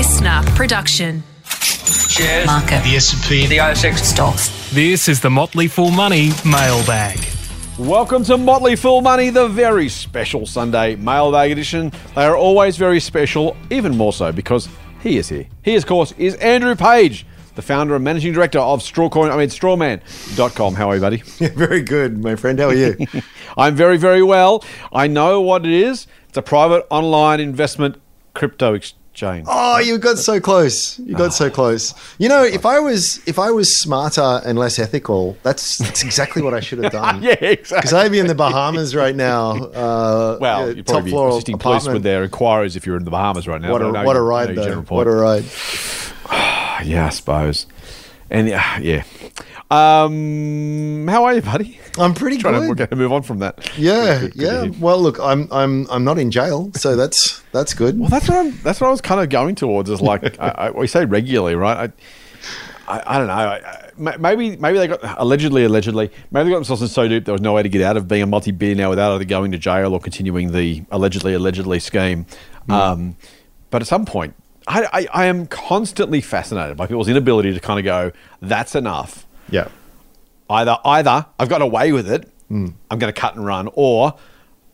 listener production. Shares. Market. The S&P. The ASX. Stocks. This is the Motley Fool Money mailbag. Welcome to Motley Fool Money, the very special Sunday mailbag edition. They are always very special, even more so because he is here. He, of course, is Andrew Page, the founder and managing director of Strawcoin, I mean, strawman.com. How are you, buddy? Very good, my friend. How are you? I'm very, very well. I know what it is. It's a private online investment crypto exchange. oh, you got so close. You got so close. You know, if I was if I was smarter and less ethical, that's that's exactly what I should have done. yeah, exactly. Because I'd be in the Bahamas right now. Uh, Well, yeah, you'd probably be assisting police with their inquiries if you're in the Bahamas right now. What a what a you- I know ride though! What a ride! Yeah, I suppose. And yeah, yeah. Um, how are you, buddy? I'm pretty Trying to, we're going to move on from that. Yeah, Good, good yeah. Well, look, I'm I'm I'm not in jail, so that's that's good. Well, that's what I'm. That's what I was kind of going towards. Is like I, I, we say regularly, right? I, I, I don't know. I, maybe maybe they got allegedly allegedly maybe they got themselves in so deep there was no way to get out of being a multi-billionaire without either going to jail or continuing the allegedly allegedly scheme. Um, but at some point, I, I, I am constantly fascinated by people's inability to kind of go, "That's enough." Yeah. either either I've got away with it, I'm going to cut and run, or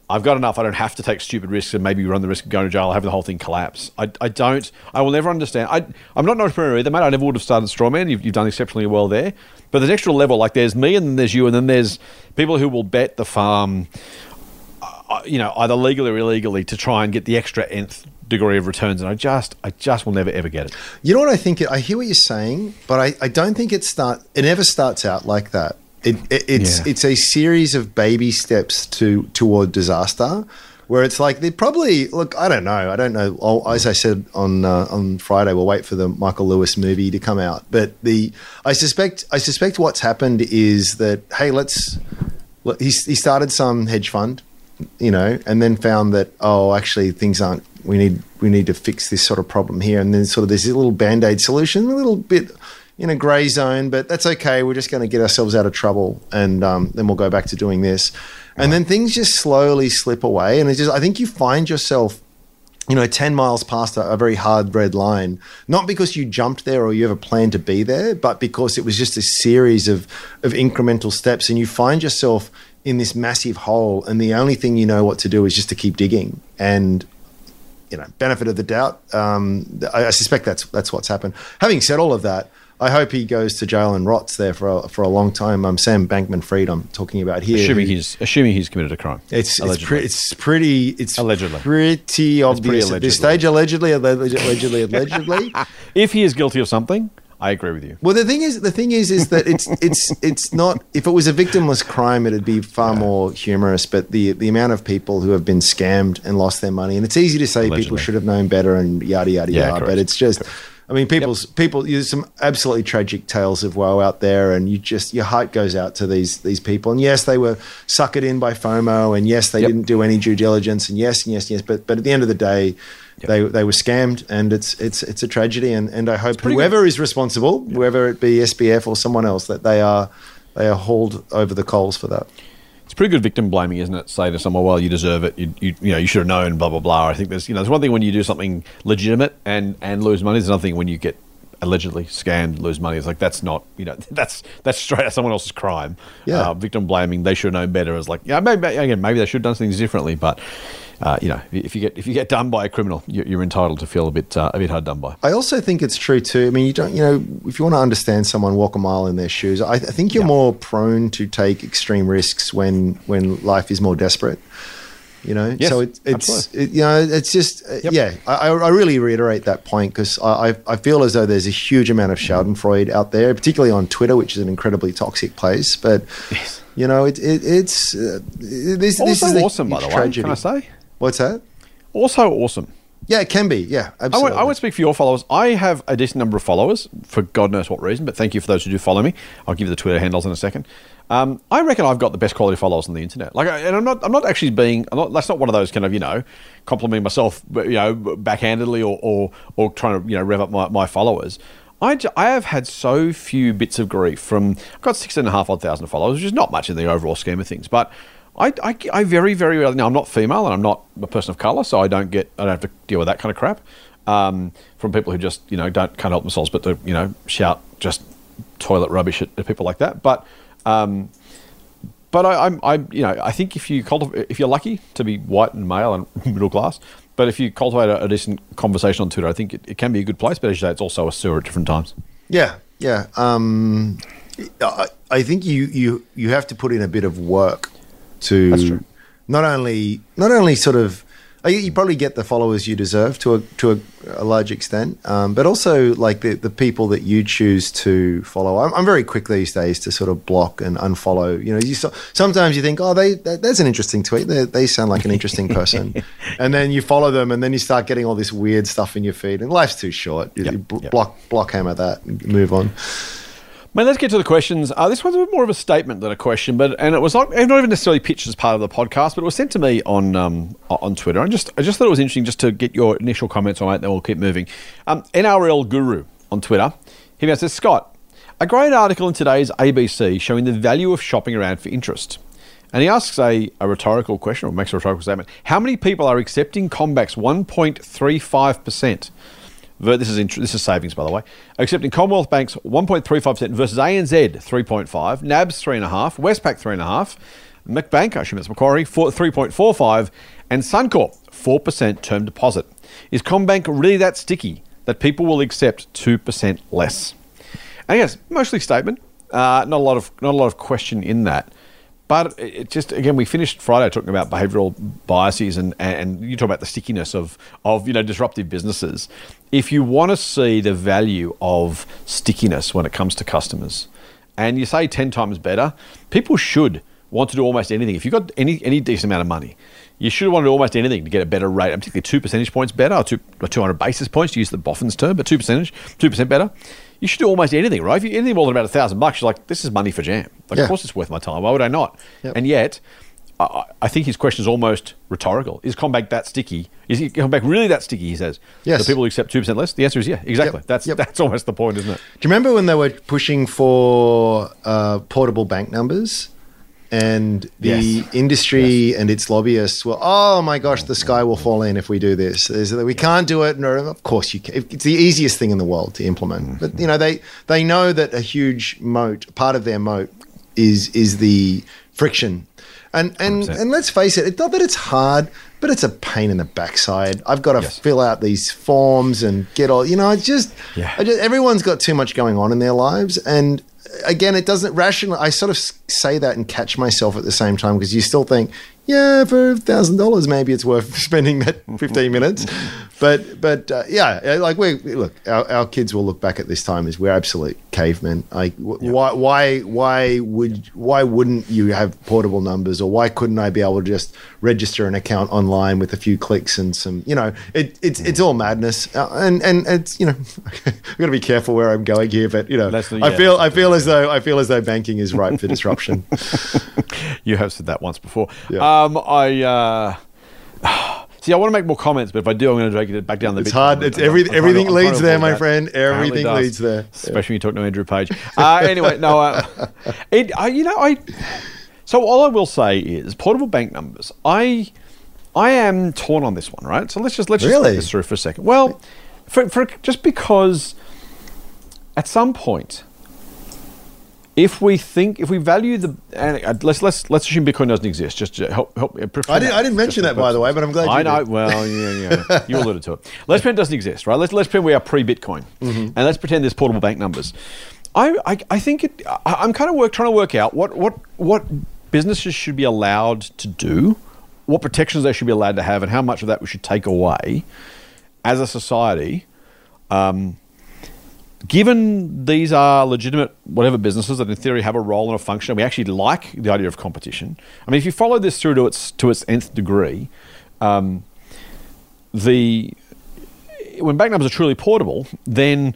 I've got enough. I don't have to take stupid risks and maybe run the risk of going to jail, having the whole thing collapse. I, I don't. I will never understand. I, I'm not an entrepreneur either, mate. I never would have started Strawman. You've, you've done exceptionally well there. But there's extra level. Like there's me, and then there's you, and then there's people who will bet the farm. uh, You know, either legally or illegally, to try and get the extra nth degree of returns, and I just, I just will never ever get it. You know what I think? I hear what you're saying, but I, I don't think it start. It never starts out like that. It, it, it's Yeah. it's a series of baby steps to toward disaster, where it's like they probably look. I don't know. I don't know. I'll, as I said on uh, on Friday, we'll wait for the Michael Lewis movie to come out. But the I suspect I suspect what's happened is that hey, let's. let- He, he started some hedge fund, you know, and then found that oh, actually things aren't. We need we need to fix this sort of problem here, and then sort of this little band aid solution, a little bit in a grey zone, but that's okay. We're just going to get ourselves out of trouble, and um, then we'll go back to doing this, and then things just slowly slip away, and it just I think you find yourself you know, 10 miles past a, a very hard red line, not because you jumped there or you have a plan to be there, but because it was just a series of, of incremental steps. And you find yourself in this massive hole, and the only thing you know what to do is just to keep digging. And, you know, benefit of the doubt, um, I, I suspect that's, that's what's happened. Having said all of that, I hope he goes to jail and rots there for a, for a long time. Um, Sam Bankman Fried, I'm talking about here. Assuming who- he's assuming he's committed a crime. it's it's, pre- it's pretty it's Allegedly. pretty obvious at this stage. Allegedly, allegedly, allegedly, allegedly. If he is guilty of something, I agree with you. well, the thing is, the thing is, is that it's it's it's not. If it was a victimless crime, it'd be far more humorous. But the the amount of people who have been scammed and lost their money, and it's easy to say people should have known better and yada yada Yeah, yada. correct. But it's just. I mean, people's people. There's some absolutely tragic tales of woe out there, and you just your heart goes out to these these people. And yes, they were suckered in by FOMO, and yes, they Yep. didn't do any due diligence, and yes, and yes, and yes. But but at the end of the day, they they were scammed, and it's it's it's a tragedy. And and I hope whoever is responsible, whoever it be SBF or someone else, that they are they are hauled over the coals for that. It's pretty good victim blaming, isn't it? Say to someone, "Well, you deserve it. You, you, you know, you should have known." Blah blah blah. I think there's, you know, there's one thing when you do something legitimate and and lose money. There's another thing when you get allegedly scammed, lose money. It's like that's not, you know, that's that's straight out someone else's crime. Yeah. Uh, victim blaming, they should have known better. Is like, yeah, maybe again, maybe they should have done things differently, but. Uh, you know, if you get if you get done by a criminal, you're, you're entitled to feel a bit uh, a bit hard done by. I also think it's true too. I mean, you don't, you know, if you want to understand someone, walk a mile in their shoes. I, I think you're more prone to take extreme risks when when life is more desperate. You know, Yes, so it, it's it, you know it's just uh, Yep. yeah. I, I really reiterate that point because I, I feel as though there's a huge amount of Schadenfreude out there, particularly on Twitter, which is an incredibly toxic place. But you know, it, it it's uh, this, this is awesome, by the way. tragedy. Can I say? What's that? Also awesome. Yeah, it can be. Yeah, I absolutely. won't, I won't speak for your followers. I have a decent number of followers for God knows what reason, but thank you for those who do follow me. I'll give you the Twitter handles in a second. Um, I reckon I've got the best quality followers on the internet. Like, I- and I'm not, I'm not actually being, I'm not, that's not one of those kind of, you know, complimenting myself, you know, backhandedly or, or, or trying to, you know, rev up my, my followers. I, I have had so few bits of grief from, I've got six and a half odd thousand followers, which is not much in the overall scheme of things, but I, I, I very, very rarely, now I'm not female and I'm not a person of colour, so I don't get, I don't have to deal with that kind of crap. um, from people who just you know don't can't help themselves but you know shout just toilet rubbish at, at people like that. But um, but I, I'm I you know I think if you cultivate if you're lucky to be white and male and middle class, but if you cultivate a, a decent conversation on Twitter, I think it, it can be a good place. But as you say, it's also a sewer at different times. Yeah, yeah. Um, I, I think you, you you have to put in a bit of work to not only not only sort of uh, you, probably get the followers you deserve to a to a, a large extent, um, but also like the the people that you choose to follow. I'm, I'm very quick these days to sort of block and unfollow. You know, you so, sometimes you think, oh, they that, that's an interesting tweet. They, they sound like an interesting person, and then you follow them, and then you start getting all this weird stuff in your feed. And life's too short. Yep, you bl- yep. block block hammer that, and move on. Man, let's get to the questions. Uh, this one's a bit more of a statement than a question, but and it was not, not even necessarily pitched as part of the podcast, but it was sent to me on um, on Twitter. I just I just thought it was interesting just to get your initial comments on it, then we'll keep moving. Um, NRL Guru on Twitter, he says Scott, a great article in today's ABC showing the value of shopping around for interest. And he asks a, a rhetorical question, or makes a rhetorical statement. How many people are accepting Combank's 1.35%? This is this is savings, by the way. Accepting Commonwealth Bank's 1.35% versus ANZ 3.5, NAB's 3.5, Westpac 3.5, McBank, I assume that's Macquarie, 4, 3.45, and Suncorp 4% term deposit. Is Combank really that sticky that people will accept 2% less? And yes, mostly statement. Uh, not a lot of not a lot of question in that. But it just again, we finished Friday talking about behavioural biases, and, and you talk about the stickiness of of you know disruptive businesses. If you want to see the value of stickiness when it comes to customers, and you say ten times better, people should want to do almost anything. If you've got any any decent amount of money, you should have wanted almost anything to get a better rate. Particularly two percentage points better, or two or two hundred basis points to use the Boffin's term, but two percentage, two percent better. You should do almost anything, right? If you anything more than about a thousand bucks, you're like, this is money for jam. Like, Yeah. of course, it's worth my time. Why would I not? Yep. And yet, I- I, I think his question is almost rhetorical. Is Combank that sticky? Is he Combank really that sticky? He says. Yes. The people who accept two percent less. The answer is yeah, exactly. Yep. That's Yep. that's almost the point, isn't it? Do you remember when they were pushing for uh, portable bank numbers? And the Yes. industry and its lobbyists were, oh my gosh, the sky will fall in if we do this. We can't do it. No, of course you can. It's the easiest thing in the world to implement. But you know, they they know that a huge moat, part of their moat, is is the friction. And and 100%. and let's face it, it's not that it's hard, but it's a pain in the backside. I've got to Yes. fill out these forms and get all. You know, it's just, Yeah. I just everyone's got too much going on in their lives, and again, it doesn't rational. I sort of say that and catch myself at the same time because you still think, yeah, for thousand dollars, maybe it's worth spending that fifteen minutes. But but uh, yeah, like we look, our, our kids will look back at this time as we're absolute cavemen. Like wh- why why why would why wouldn't you have portable numbers, or why couldn't I be able to just register an account online with a few clicks and some, you know, it, it's it's all madness, uh, and and it's you know, I've got to be careful where I'm going here, but you know, I feel I feel as though I feel as though banking is ripe for disruption. You have said that once before. Yeah. Um, I uh, see. I want to make more comments, but if I do, I'm going to drag it back down the. It's hard. It's I'm every- everything I'm trying to leads there, my that. friend. Everything leads there. Especially when you talk to Andrew Page. Uh, anyway, no. Uh, it, I, you know, I. So all I will say is portable bank numbers. I, I am torn on this one, right? So let's just let's just Really? this through for a second. Well, for, for just because, at some point, if we think if we value the and uh, let's let's let's assume Bitcoin doesn't exist. Just to help help. uh, I didn't- I didn't mention that, by the way, but I'm glad you I know. did. Well, yeah, yeah. You alluded to it. Let's pretend it doesn't exist, right? Let's let's pretend we are pre-Bitcoin, Mm-hmm. and let's pretend there's portable bank numbers. I I, I think it. I, I'm kind of work trying to work out what what what businesses should be allowed to do, what protections they should be allowed to have, and how much of that we should take away as a society. Um, given these are legitimate whatever businesses that in theory have a role and a function and we actually like the idea of competition i mean if you follow this through to its to its nth degree um, the when bank numbers are truly portable then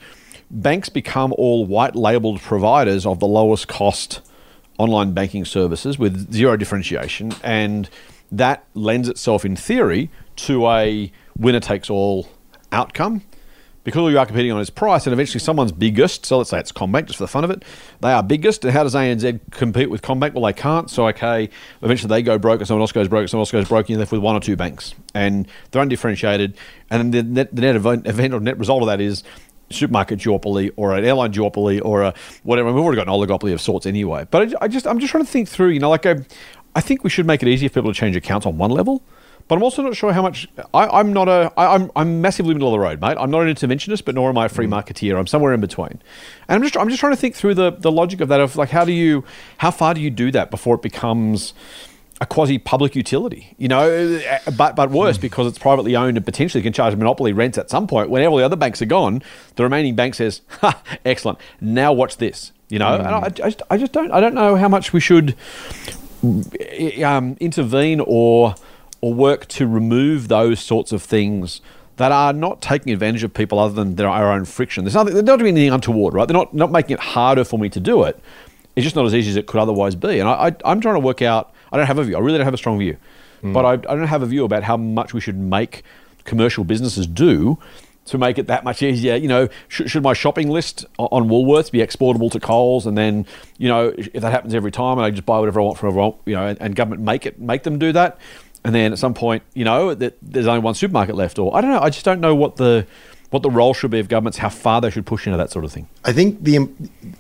banks become all white labeled providers of the lowest cost online banking services with zero differentiation and that lends itself in theory to a winner takes all outcome because all you are competing on is price, and eventually someone's biggest. So let's say it's Combank, just for the fun of it. They are biggest, and how does ANZ compete with Combank? Well, they can't. So okay, eventually they go broke, and someone else goes broke, someone else goes broke, and you're left with one or two banks, and they're undifferentiated. And the net, the net event, event or net result of that is supermarket duopoly or an airline duopoly or a whatever. We've already got an oligopoly of sorts anyway. But I, I just I'm just trying to think through. You know, like I, I think we should make it easier for people to change accounts on one level. But I'm also not sure how much. I, I'm not a. I, I'm I'm massively middle of the road, mate. I'm not an interventionist, but nor am I a free mm. marketeer. I'm somewhere in between, and I'm just I'm just trying to think through the the logic of that. Of like, how do you, how far do you do that before it becomes a quasi public utility, you know, uh, but but worse mm. because it's privately owned and potentially can charge monopoly rents at some point when all the other banks are gone. The remaining bank says, ha, "Excellent, now watch this," you know. And I, I, mm. just, I just don't I don't know how much we should um, intervene or or work to remove those sorts of things that are not taking advantage of people other than their own friction. There's nothing, they're not doing anything untoward, right? They're not not making it harder for me to do it. It's just not as easy as it could otherwise be. And I, I, I'm trying to work out. I don't have a view. I really don't have a strong view, hmm. but I, I don't have a view about how much we should make commercial businesses do to make it that much easier. You know, should, should my shopping list on Woolworths be exportable to Coles, and then you know if that happens every time, and I just buy whatever I want from everyone, you know, and, and government make it make them do that, and then at some point, you know, that there's only one supermarket left, or I don't know. I just don't know what the what the role should be of governments, how far they should push into that sort of thing. I think the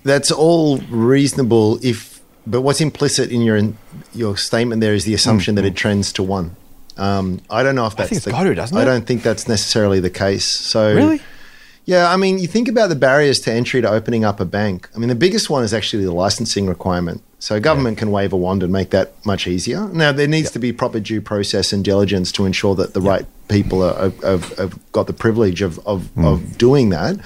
that's all reasonable if, but what's implicit in your your statement there is the assumption that it trends to one. Um, I don't know if that's think it's the, got to, doesn't I don't think that's necessarily the case. So Really? Yeah, I mean, you think about the barriers to entry to opening up a bank. I mean, the biggest one is actually the licensing requirement. So government can wave a wand and make that much easier. Now there needs to be proper due process and diligence to ensure that the right people are, have, have got the privilege of, of, Hmm. of doing that.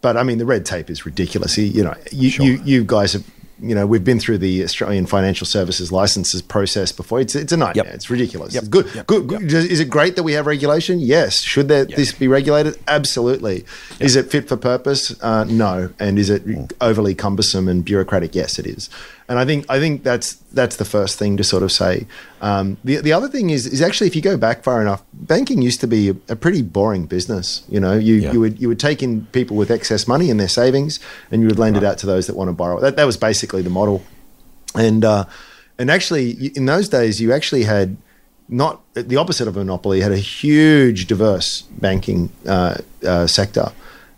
But I mean, the red tape is ridiculous. You, you know, you, you you guys have. You know, we've been through the Australian Financial Services licenses process before. It's it's a nightmare. Yep. It's ridiculous. Yep. It's good. Yep. Good. good. Is it great that we have regulation? Yes. Should there, this be regulated? Absolutely. Is it fit for purpose? Uh, no. And is it overly cumbersome and bureaucratic? Yes, it is. And I think I think that's that's the first thing to sort of say. Um, the the other thing is is actually if you go back far enough, banking used to be a, a pretty boring business. You know, you, Yeah. you would you would take in people with excess money in their savings, and you would lend it out to those that want to borrow. That that was basically the model. And uh, and actually, in those days, you actually had not the opposite of a monopoly. Had a huge, diverse banking uh, uh, sector,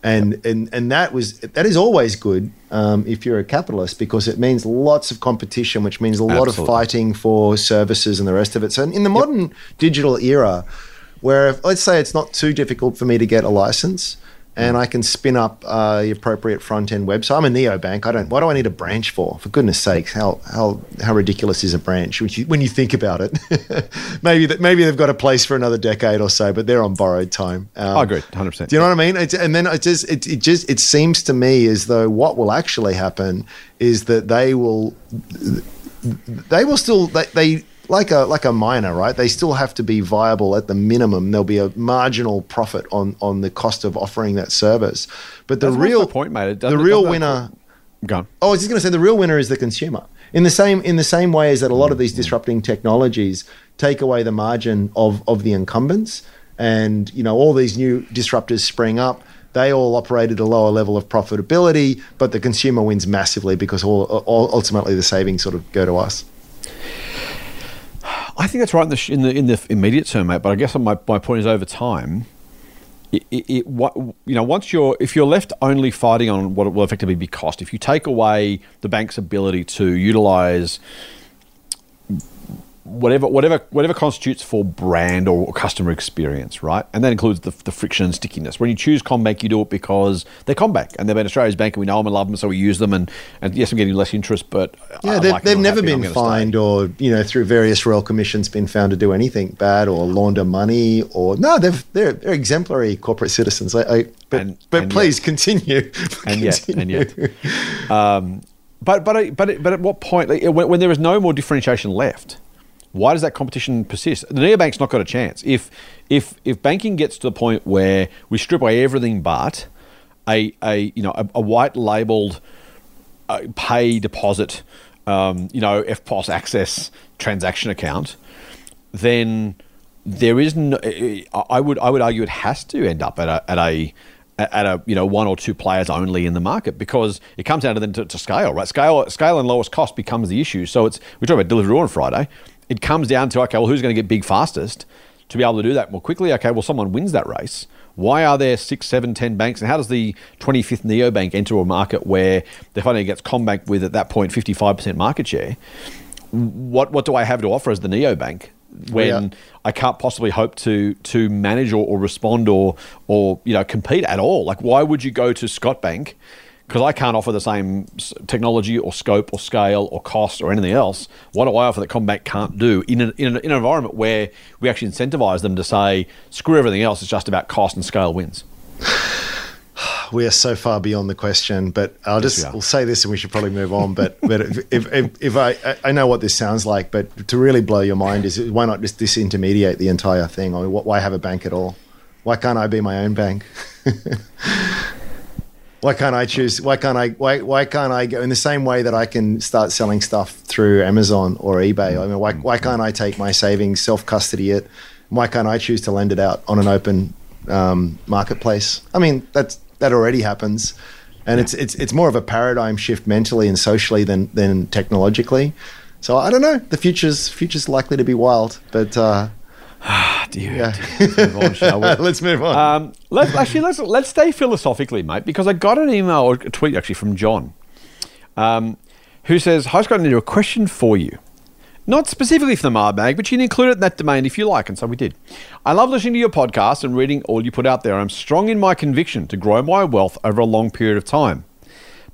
and and and that was that is always good um, if you're a capitalist because it means lots of competition, which means a lot of fighting for services and the rest of it. So in the modern digital era, where if, let's say it's not too difficult for me to get a license. And I can spin up uh, the appropriate front end website. I'm a neobank. I don't. What do I need a branch for? For goodness sakes, how how how ridiculous is a branch when you, when you think about it? maybe that maybe they've got a place for another decade or so, but they're on borrowed time. Um, I agree, 100%. Do you know what I mean? It's, and then it just it, it just it seems to me as though what will actually happen is that they will they will still they, they like a like a miner, right? They still have to be viable at the minimum. There'll be a marginal profit on on the cost of offering that service. But the That's real point, mate. The real winner. Go on. Oh, I was just going to say the real winner is the consumer. In the same in the same way as that a lot of these disrupting technologies take away the margin of of the incumbents, and you know all these new disruptors spring up. They all operate at a lower level of profitability, but the consumer wins massively because all, all ultimately the savings sort of go to us. I think that's right in the in the in the immediate term, mate. But I guess my, my point is over time. It, it, it what you know once you're if you're left only fighting on what it will effectively be cost if you take away the bank's ability to utilize whatever whatever whatever constitutes for brand or customer experience, right? And that includes the, the friction and stickiness. When you choose Combank, you do it because they're Combank and they've been Australia's bank and we know them and love them, so we use them. And, and yes, I'm getting less interest, but Yeah, like they've never happy, been gonna stay. fined or you know through various royal commissions been found to do anything bad or launder money or no, they've they're, they're exemplary corporate citizens. I, I but And- but and please continue. and yet, and Continue. yet. Um, but but but but at what point, like, when, when there is no more differentiation left, why does that competition persist? The neobank's not got a chance. If if if banking gets to the point where we strip away everything but a a you know a, a white labeled uh, pay deposit, um, you know, EFTPOS access transaction account, then there is no. I would I would argue it has to end up at a at a at, a you know one or two players only in the market because it comes down to then to, to scale, right? Scale, scale, and lowest cost becomes the issue. So it's we talk about delivery on Friday. It comes down to okay, well, who's going to get big fastest to be able to do that more quickly? Okay, well, someone wins that race. Why are there six, seven, ten banks? And how does the 25th neobank enter a market where finding it gets CommBank with at that point 55% market share? What what do I have to offer as the neobank when Yeah. I can't possibly hope to to manage or, or respond or or you know compete at all? Like, why would you go to Scott Bank? Because I can't offer the same technology or scope or scale or cost or anything else. What do I offer that Combank can't do in an, in, an, in an environment where we actually incentivize them to say, screw everything else, it's just about cost and scale wins? we are so far beyond the question, but I'll Yes, just we we'll say this and we should probably move on. But but if, if, if, I- I know what this sounds like, but to really blow your mind is why not just disintermediate the entire thing? I mean, why have a bank at all? Why can't I be my own bank? why can't I choose? Why can't I? Why why can't I go in the same way that I can start selling stuff through Amazon or eBay? I mean, why why can't I take my savings, self custody it? Why can't I choose to lend it out on an open um, marketplace? I mean, that's that already happens, and it's it's it's more of a paradigm shift mentally and socially than than technologically. So I don't know. The future's future's likely to be wild, but uh, Dear, Yeah. let's move on, shall we? let's move on. Um, let's actually let's let's stay philosophically, mate, because I got an email or a tweet actually from John, um, who says, "Hi, Scott, I need a question for you." Not specifically for the Mailbag, but you can include it in that domain if you like, and so we did. I love listening to your podcast and reading all you put out there. I'm strong in my conviction to grow my wealth over a long period of time.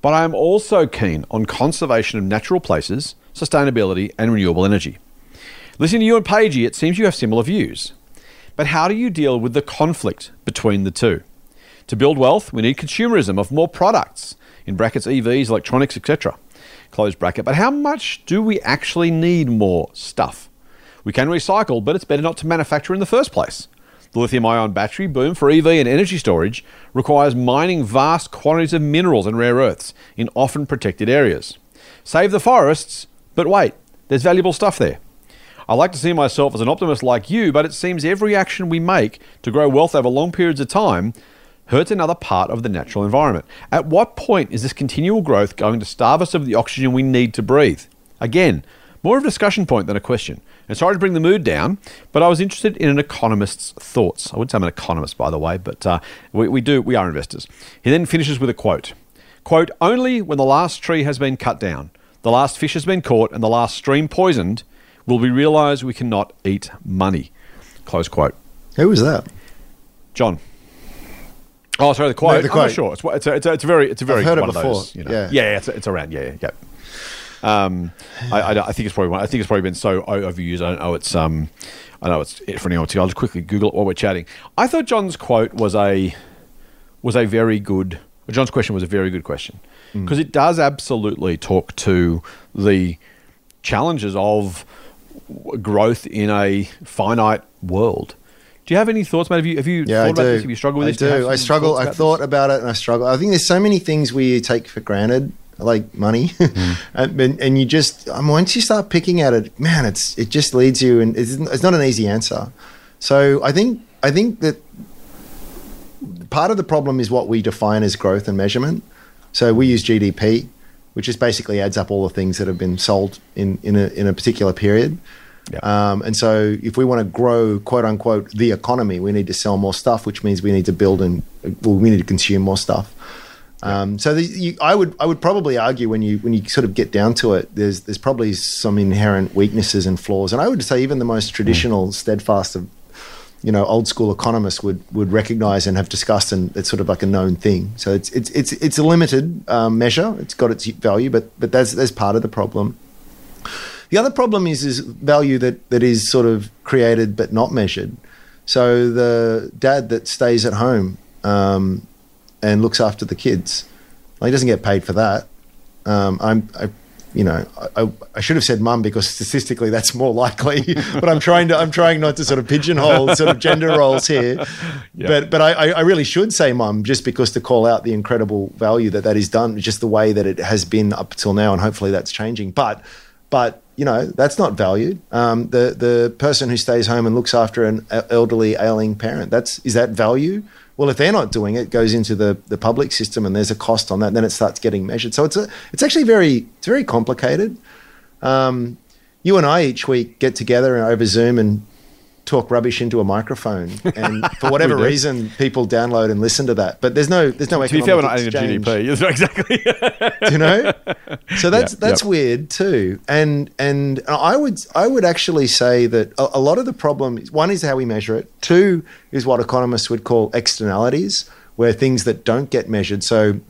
But I am also keen on conservation of natural places, sustainability, and renewable energy. Listening to you and Pagey, it seems you have similar views. But how do you deal with the conflict between the two? To build wealth, we need consumerism of more products, in brackets EVs, electronics, etc. Close bracket. But how much do we actually need more stuff? We can recycle, but it's better not to manufacture in the first place. The lithium ion battery boom for EV and energy storage requires mining vast quantities of minerals and rare earths in often protected areas. Save the forests, but wait, there's valuable stuff there. I like to see myself as an optimist like you, but it seems every action we make to grow wealth over long periods of time hurts another part of the natural environment. At what point is this continual growth going to starve us of the oxygen we need to breathe? Again, more of a discussion point than a question. And sorry to bring the mood down, but I was interested in an economist's thoughts. I wouldn't say I'm an economist, by the way, but uh, we, we do we are investors. He then finishes with a quote. Quote, only when the last tree has been cut down, the last fish has been caught, and the last stream poisoned, will we realize we cannot eat money. Close quote. Who was that? John. Oh, sorry, the quote. No, the I'm quote. not sure. It's, it's, a, it's, a, it's a very, it's a very I've heard it of those, before. you know. Yeah. yeah, it's, it's around. Yeah, yeah, yeah. Um, I, I, I think it's probably one. I think it's probably been so overused. I don't know. It's um, I know it's it for anyone to. I'll just quickly Google it while we're chatting. I thought John's quote was a was a very good. John's question was a very good question Mm. because it does absolutely talk to the challenges of growth in a finite world. Do you have any thoughts, mate? Have you have you Yeah, thought I about do. this? Have you struggled with I this? you have do. I struggle. I've thought this? about it and I struggle. I think there's so many things we take for granted, like money, Hmm. and, and and you just I mean, once you start picking at it, man, it's it just leads you, and it's, it's not an easy answer. So I think I think that part of the problem is what we define as growth and measurement. So we use GDP, which just basically adds up all the things that have been sold in in a in a particular period. Yeah. Um, and so, if we want to grow, quote unquote, the economy, we need to sell more stuff, which means we need to build and well, we need to consume more stuff. Um, so, the, you, I would I would probably argue when you when you sort of get down to it, there's there's probably some inherent weaknesses and flaws, and I would say even the most traditional, steadfast of you know old school economists would would recognize and have discussed, and it's sort of like a known thing. So it's it's it's it's a limited um, measure. It's got its value, but but that's that's part of the problem. The other problem is is value that that is sort of created but not measured. So the dad that stays at home um, and looks after the kids, well, he doesn't get paid for that. Um, I'm, I, you know, I, I- should have said mum because statistically that's more likely. but I'm trying to I'm trying not to sort of pigeonhole sort of gender roles here. But but I, I I really should say mum just because to call out the incredible value that that is done, just the way that it has been up till now, and hopefully that's changing. But but you know that's not valued. Um, the the person who stays home and looks after an elderly ailing parent that's is that value? Well, if they're not doing it, it goes into the, the public system and there's a cost on that. Then it starts getting measured. So it's a, it's actually very it's very complicated. Um, you and I each week get together over Zoom and talk rubbish into a microphone, and for whatever reason, people download and listen to that. But there's no there's no To be fair, we're not adding a GDP. exactly. you know. So that's Yeah, that's yep. weird too. And and I would I would actually say that a, a lot of the problem one is how we measure it. Two is what economists would call externalities, where things that don't get measured. So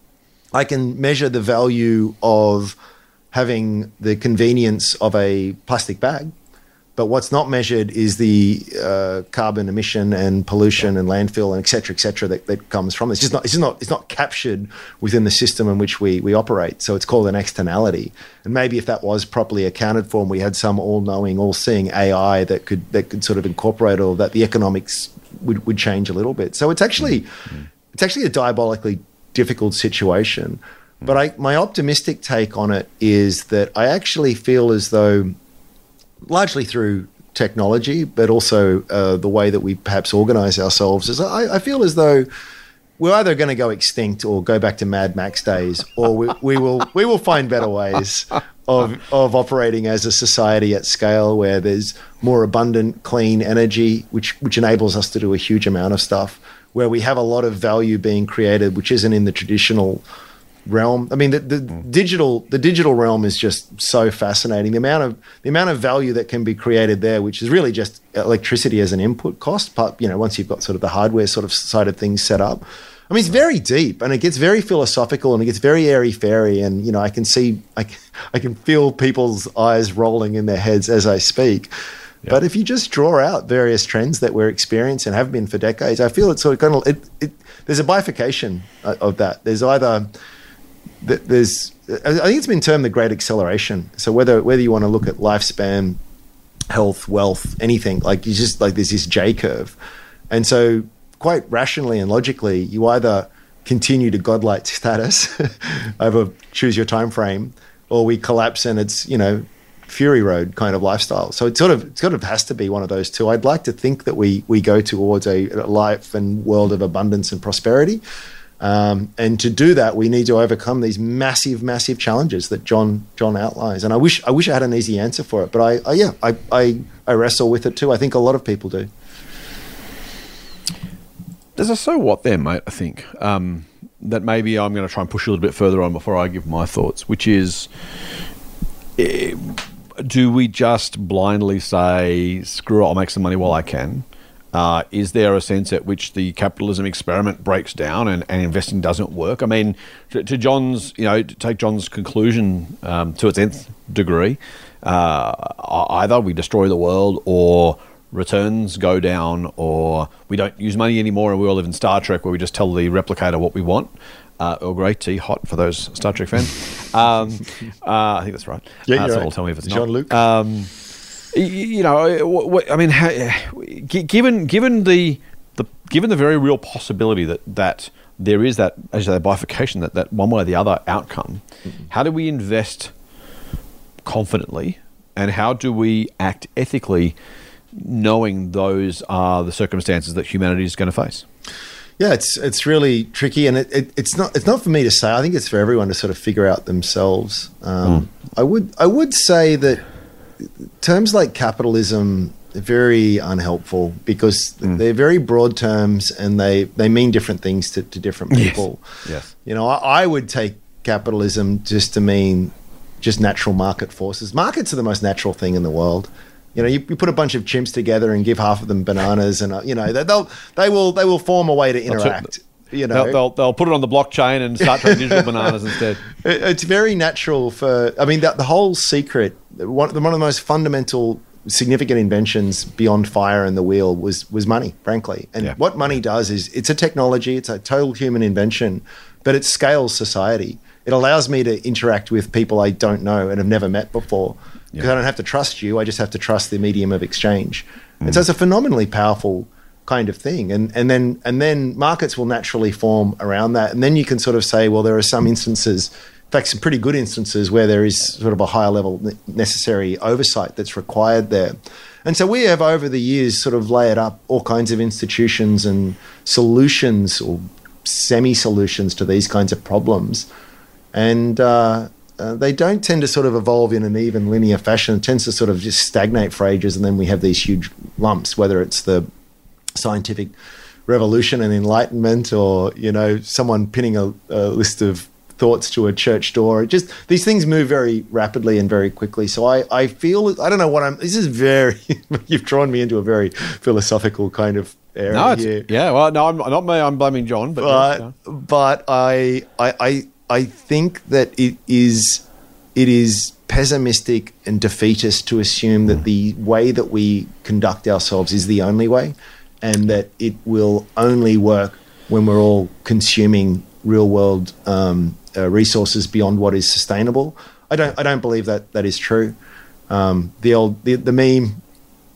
I can measure the value of having the convenience of a plastic bag, but what's not measured is the uh, carbon emission and pollution and landfill and et cetera, et cetera that, that comes from it. It's just not, it's just not, it's not captured within the system in which we, we operate. So it's called an externality. And maybe if that was properly accounted for and we had some all-knowing, all-seeing AI that could, that could sort of incorporate all that, the economics would, would change a little bit. So it's actually, mm. Mm. it's actually a diabolically difficult situation. Mm. But I, my optimistic take on it is that I actually feel as though, largely through technology, but also uh, the way that we perhaps organize ourselves, is I, I feel as though we're either going to go extinct or go back to Mad Max days, or we, we will we will find better ways of of operating as a society at scale where there's more abundant, clean energy, which which enables us to do a huge amount of stuff. Where we have a lot of value being created, which isn't in the traditional realm. I mean, the, the digital the digital realm is just so fascinating. The amount of the amount of value that can be created there, which is really just electricity as an input cost. But you know, once you've got sort of the hardware sort of side of things set up, I mean, it's very deep and it gets very philosophical and it gets very airy fairy. And you know, I can see, I, can- I can feel people's eyes rolling in their heads as I speak. But if you just draw out various trends that we're experiencing and have been for decades, I feel it's sort of kind of it, it, there's a bifurcation uh, of that. There's either th- there's I think it's been termed the great acceleration. So whether whether you want to look at lifespan, health, wealth, anything like you just like there's this J curve, and so quite rationally and logically, you either continue to godlike status over choose your time frame, or we collapse and it's you know fury road kind of lifestyle. So it sort of it sort of has to be one of those two. I'd like to think that we we go towards a, a life and world of abundance and prosperity. Um, and to do that, we need to overcome these massive, massive challenges that John John outlines. And I wish I wish I had an easy answer for it, but I, I yeah, I, I I wrestle with it too. I think a lot of people do. There's a so what there, mate. I think um, that maybe I'm going to try and push a little bit further on before I give my thoughts, which is, eh, do we just blindly say, "Screw it, I'll make some money while I can"? Uh, is there a sense at which the capitalism experiment breaks down and, and investing doesn't work? I mean, to, to John's, you know, to take John's conclusion um, to its nth degree, uh, either we destroy the world or returns go down, or we don't use money anymore, and we all live in Star Trek, where we just tell the replicator what we want. Uh, Earl Grey tea, hot for those Star Trek fans. Um, uh, I think that's right. Yeah, uh, you're so right. will tell me if it's not. Jean-Luc. Um, you know, uh, what, what, I mean, how, given given the the given the very real possibility that that there is that as say, bifurcation that that one way or the other outcome, mm-hmm. how do we invest confidently, and how do we act ethically, knowing those are the circumstances that humanity is going to face? Yeah, it's it's really tricky, and it, it, it's not it's not for me to say. I think it's for everyone to sort of figure out themselves. Um, hmm. I would I would say that terms like capitalism are very unhelpful because they're very broad terms and they, they mean different things to, to different people. Yes. You know, I, I would take capitalism just to mean just natural market forces. Markets are the most natural thing in the world. You know, you, you put a bunch of chimps together and give half of them bananas, and uh, you know they, they'll they will they will form a way to interact. You know, They'll, they'll, they'll put it on the blockchain and start trading digital bananas instead. it's very natural for. I mean, that the whole secret, one, one of the most fundamental, significant inventions beyond fire and the wheel was was money, frankly. And Yeah. what money does is it's a technology, it's a total human invention, but it scales society. It allows me to interact with people I don't know and have never met before because Yeah. I don't have to trust you. I just have to trust the medium of exchange. And mm. so it's a phenomenally powerful kind of thing. And and then and then markets will naturally form around that. And then you can sort of say, well, there are some instances in fact, some pretty good instances where there is sort of a higher level necessary oversight that's required there. And so we have over the years sort of layered up all kinds of institutions and solutions or semi solutions to these kinds of problems. And uh, uh, they don't tend to sort of evolve in an even linear fashion. It tends to sort of just stagnate for ages, and then we have these huge lumps, whether it's the scientific revolution and enlightenment or, you know, someone pinning a, a list of thoughts to a church door. It just these things move very rapidly and very quickly. So I, I feel I don't know what I'm. This is very. you've drawn me into a very philosophical kind of area No, here. yeah. Well, no, I'm not me. I'm blaming John, but, But yeah. but I, I I I think that it is it is pessimistic and defeatist to assume that hmm. the way that we conduct ourselves is the only way, and that it will only work when we're all consuming real world um, uh, resources beyond what is sustainable. I don't I don't believe that that is true. Um, the old the, the meme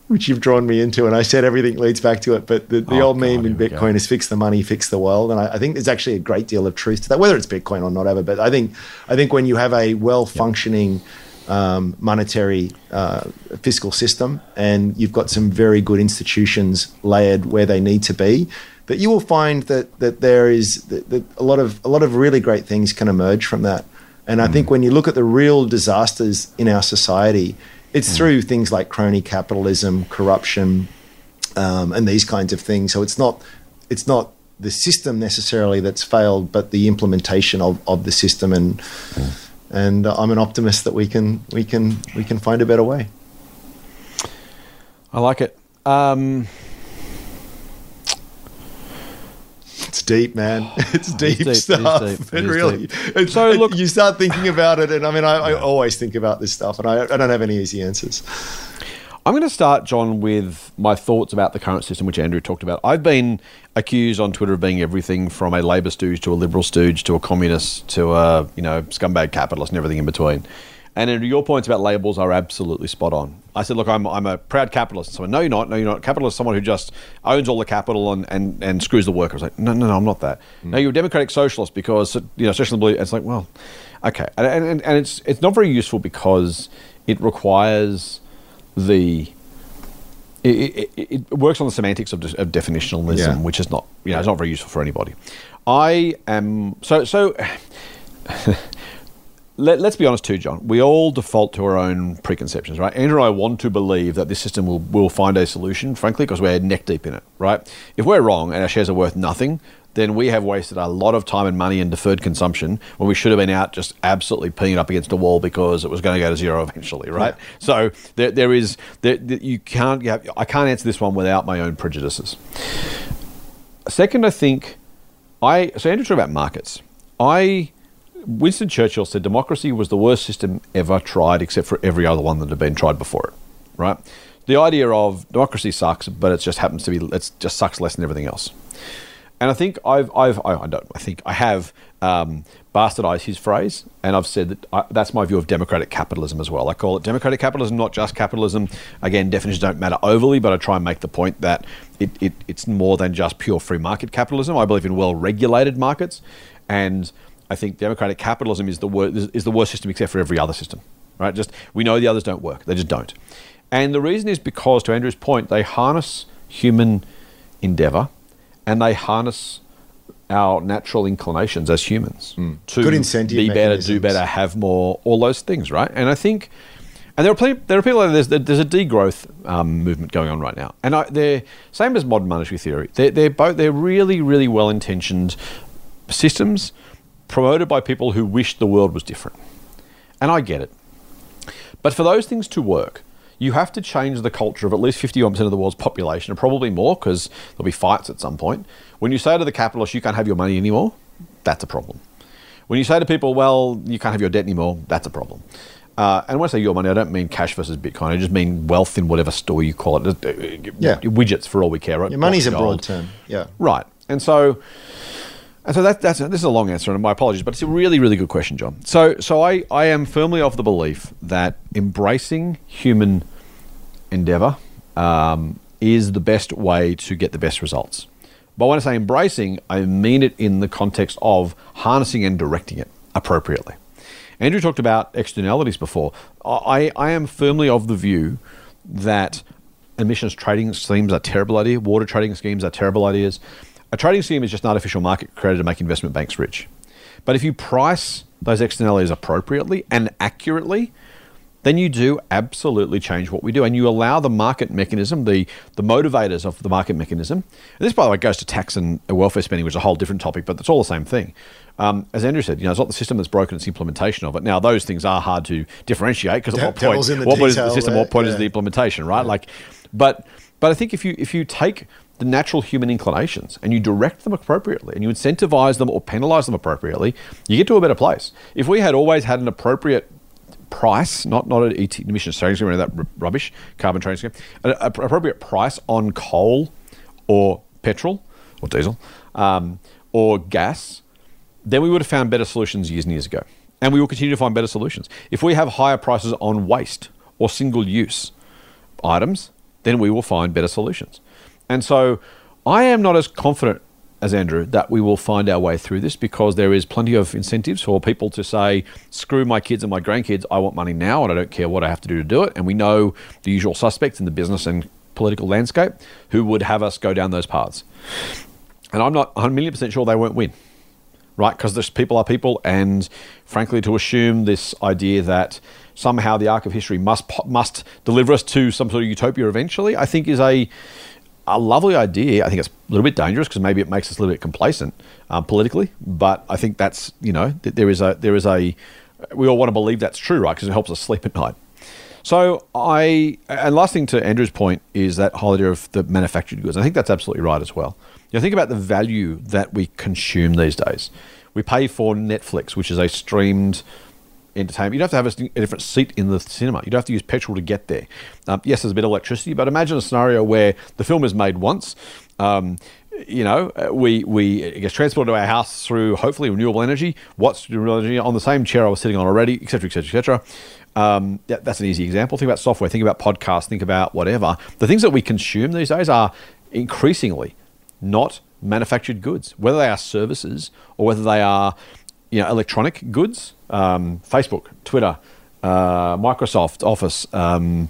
which you've drawn me into, and I said everything leads back to it. But the, the Oh, old meme in here we go. Bitcoin is fix the money, fix the world, and I, I think there's actually a great deal of truth to that, whether it's Bitcoin or not ever. But I think I think when you have a well functioning um, monetary uh, fiscal system and you've got some very good institutions layered where they need to be, that you will find that that there is that, that a lot of a lot of really great things can emerge from that. And I think when you look at the real disasters in our society, it's through things like crony capitalism, corruption, um, and these kinds of things. So it's not it's not the system necessarily that's failed, but the implementation of, of the system. And and I'm an optimist that we can we can we can find a better way. I like it. Um, It's deep, man. It's deep deep, it is stuff. deep, It, it is really. deep. it's- So look- you start thinking about it, and I mean, I, I always think about this stuff, and I, I don't have any easy answers. I'm going to start, John, with my thoughts about the current system, which Andrew talked about. I've been accused on Twitter of being everything from a Labor stooge to a Liberal stooge to a communist to a you know scumbag capitalist and everything in between. And Andrew, your points about labels are absolutely spot on. I said, look, I'm, I'm a proud capitalist. So no, you're not. No, you're not. Capitalist is someone who just owns all the capital and, and, and screws the workers. Like, no, no, no, I'm not that. Hmm. No, you're a democratic socialist because you know, especially in the blue. It's like, well, okay, and, and, and it's it's not very useful because it requires the it, it, it works on the semantics of, de- of definitionalism, Yeah. which is not you know it's not very useful for anybody. I am so so. Let, let's be honest too, John. We all default to our own preconceptions, right? Andrew and I want to believe that this system will, will find a solution, frankly, because we're neck deep in it, right? If we're wrong and our shares are worth nothing, then we have wasted a lot of time and money in deferred consumption when we should have been out just absolutely peeing up against a wall because it was going to go to zero eventually, right? So there, there is there, you can't have, I can't answer this one without my own prejudices. Second, I think I so Andrew talked about markets. I Winston Churchill said democracy was the worst system ever tried, except for every other one that had been tried before it. Right? The idea of democracy sucks, but it just happens to be it just sucks less than everything else. And I think I've, I've I, don't I think I have um, bastardized his phrase, and I've said that I, that's my view of democratic capitalism as well. I call it democratic capitalism, not just capitalism. Again, definitions don't matter overly, but I try and make the point that it, it, it's more than just pure free market capitalism. I believe in well-regulated markets, and I think democratic capitalism is the wor- is the worst system except for every other system. Right? Just we know the others don't work; they just don't. And the reason is because, to Andrew's point, they harness human endeavor and they harness our natural inclinations as humans to Good incentive be better, do better, have more, all those things, right? And I think, and there are plenty, there are people. There's there's a degrowth um, movement going on right now, and I, they're same as modern monetary theory. They're they're both they're really really well intentioned systems promoted by people who wish the world was different, and I get it. But for those things to work, you have to change the culture of at least 51% of the world's population, and probably more because there'll be fights at some point. When you say to the capitalists, you can't have your money anymore, that's a problem. When you say to people, well, you can't have your debt anymore, that's a problem. Uh, and when I say your money, I don't mean cash versus Bitcoin. I just mean wealth in whatever store you call it. Uh, uh, Yeah. Widgets for all we care, right? Your money's a broad term. Yeah. Right. And so, and so that, that's this is a long answer, and my apologies, but it's a really, really good question, John. So, so I, I am firmly of the belief that embracing human endeavor um, is the best way to get the best results. But when I say embracing, I mean it in the context of harnessing and directing it appropriately. Andrew talked about externalities before. I, I am firmly of the view that emissions trading schemes are terrible idea. Water trading schemes are terrible ideas. A trading scheme is just an artificial market created to make investment banks rich. But if you price those externalities appropriately and accurately, then you do absolutely change what we do. And you allow the market mechanism, the, the motivators of the market mechanism. And this, by the way, goes to tax and welfare spending, which is a whole different topic, but it's all the same thing. Um, as Andrew said, you know, it's not the system that's broken; it's the implementation of it. Now, those things are hard to differentiate because at what point, what point is the system, what point yeah. is the implementation, right? Yeah. Like, but but I think if you if you take the natural human inclinations and you direct them appropriately and you incentivize them or penalize them appropriately, you get to a better place. If we had always had an appropriate price, not not an ET, emissions trading scheme, that r- rubbish, carbon trading scheme, an appropriate price on coal or petrol or diesel um, or gas, then we would have found better solutions years and years ago. And we will continue to find better solutions. If we have higher prices on waste or single use items, then we will find better solutions. And so I am not as confident as Andrew, that we will find our way through this because there is plenty of incentives for people to say, screw my kids and my grandkids, I want money now and I don't care what I have to do to do it. And we know the usual suspects in the business and political landscape who would have us go down those paths. And I'm not 100 million percent sure they won't win, right? Because there's people are people, and frankly, to assume this idea that somehow the arc of history must must deliver us to some sort of utopia eventually, I think is a a lovely idea. I think it's a little bit dangerous because maybe it makes us a little bit complacent um, politically. But I think that's you know there is a there is a we all want to believe that's true, right? Because it helps us sleep at night. So I and last thing to Andrew's point is that whole idea of the manufactured goods. I think that's absolutely right as well. You know, think about the value that we consume these days. We pay for Netflix, which is a streamed entertainment. You don't have to have a, different seat in the cinema. You don't have to use petrol to get there. Um, yes, there's a bit of electricity, but imagine a scenario where the film is made once. Um, you know, uh, we we it gets transported to our house through hopefully renewable energy. What's renewable energy on the same chair I was sitting on already, etc., etc., etc. Um, that, that's an easy example. Think about software. Think about podcasts. Think about whatever. The things that we consume these days are increasingly not manufactured goods, whether they are services or whether they are you know, electronic goods, um, Facebook, Twitter, uh, Microsoft Office, um,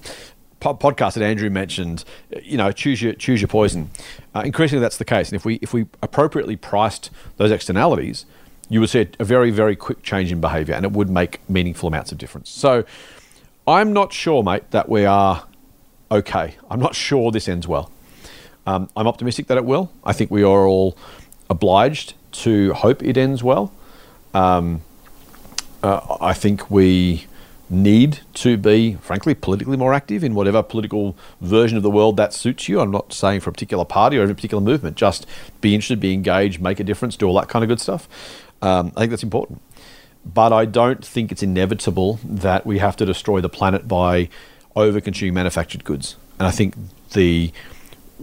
po- podcast that Andrew mentioned, you know, choose your choose your poison. Uh, increasingly, that's the case, and if we if we appropriately priced those externalities, you would see a very very quick change in behaviour, and it would make meaningful amounts of difference. So, I'm not sure, mate, that we are okay. I'm not sure this ends well. Um, I'm optimistic that it will. I think we are all obliged to hope it ends well. Um, uh, I think we need to be, frankly, politically more active in whatever political version of the world that suits you. I'm not saying for a particular party or a particular movement, just be interested, be engaged, make a difference, do all that kind of good stuff. Um, I think that's important. But I don't think it's inevitable that we have to destroy the planet by over consuming manufactured goods. And I think the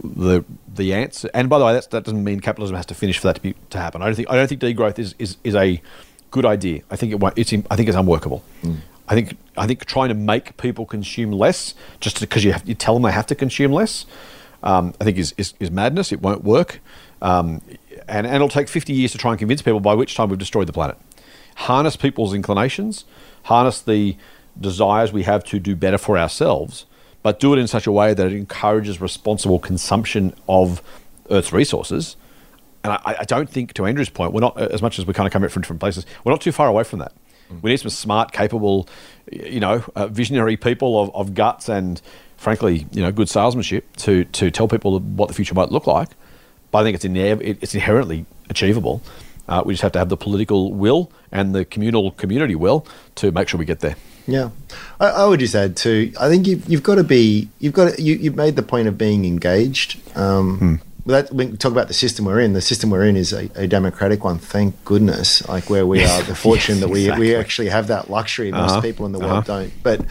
the the answer. And by the way, that doesn't mean capitalism has to finish for that to be to happen. I don't think I don't think degrowth is is, is a good idea. I think it it's I think it's unworkable. Mm. I think I think trying to make people consume less just because you have, you tell them they have to consume less, um, I think is, is, is madness. It won't work, um, and and it'll take fifty years to try and convince people. By which time we've destroyed the planet. Harness people's inclinations, harness the desires we have to do better for ourselves, but do it in such a way that it encourages responsible consumption of Earth's resources. And I, I don't think, to Andrew's point, we're not, as much as we kind of come at from different places, we're not too far away from that. Mm. We need some smart, capable, you know, uh, visionary people of, of guts and, frankly, you know, good salesmanship to, to tell people what the future might look like. But I think it's, inev- it's inherently achievable. Uh, we just have to have the political will and the communal community will to make sure we get there. Yeah, I, I, would just add too. I think you've you've got to be you've got to, you you've made the point of being engaged. Um, hmm. That, we talk about the system we're in. The system we're in is a, a democratic one. Thank goodness. Like where we are, the fortune yes, that we exactly. we actually have that luxury. Most uh-huh. people in the world uh-huh. don't. But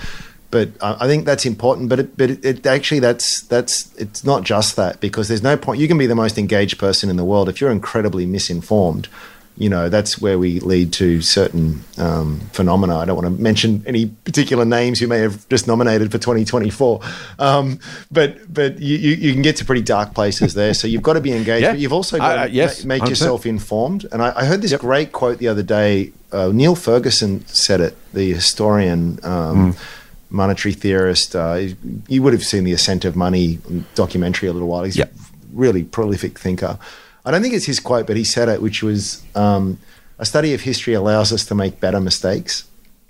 but uh, I think that's important. But it, but it, it, actually that's that's it's not just that because there's no point. You can be the most engaged person in the world if you're incredibly misinformed you know, that's where we lead to certain um, phenomena. I don't want to mention any particular names you may have just nominated for 2024, um, but but you, you, can get to pretty dark places there. So you've got to be engaged, Yeah. but you've also got Uh, to yes, make 100%. yourself informed. And I, I heard this great quote the other day. Uh, Niall Ferguson said it, the historian. Um, Monetary theorist. Uh, you- you would have seen the Ascent of Money documentary a little while. He's Yep. a really prolific thinker. I don't think it's his quote, but he said it, which was um, a study of history allows us to make better mistakes,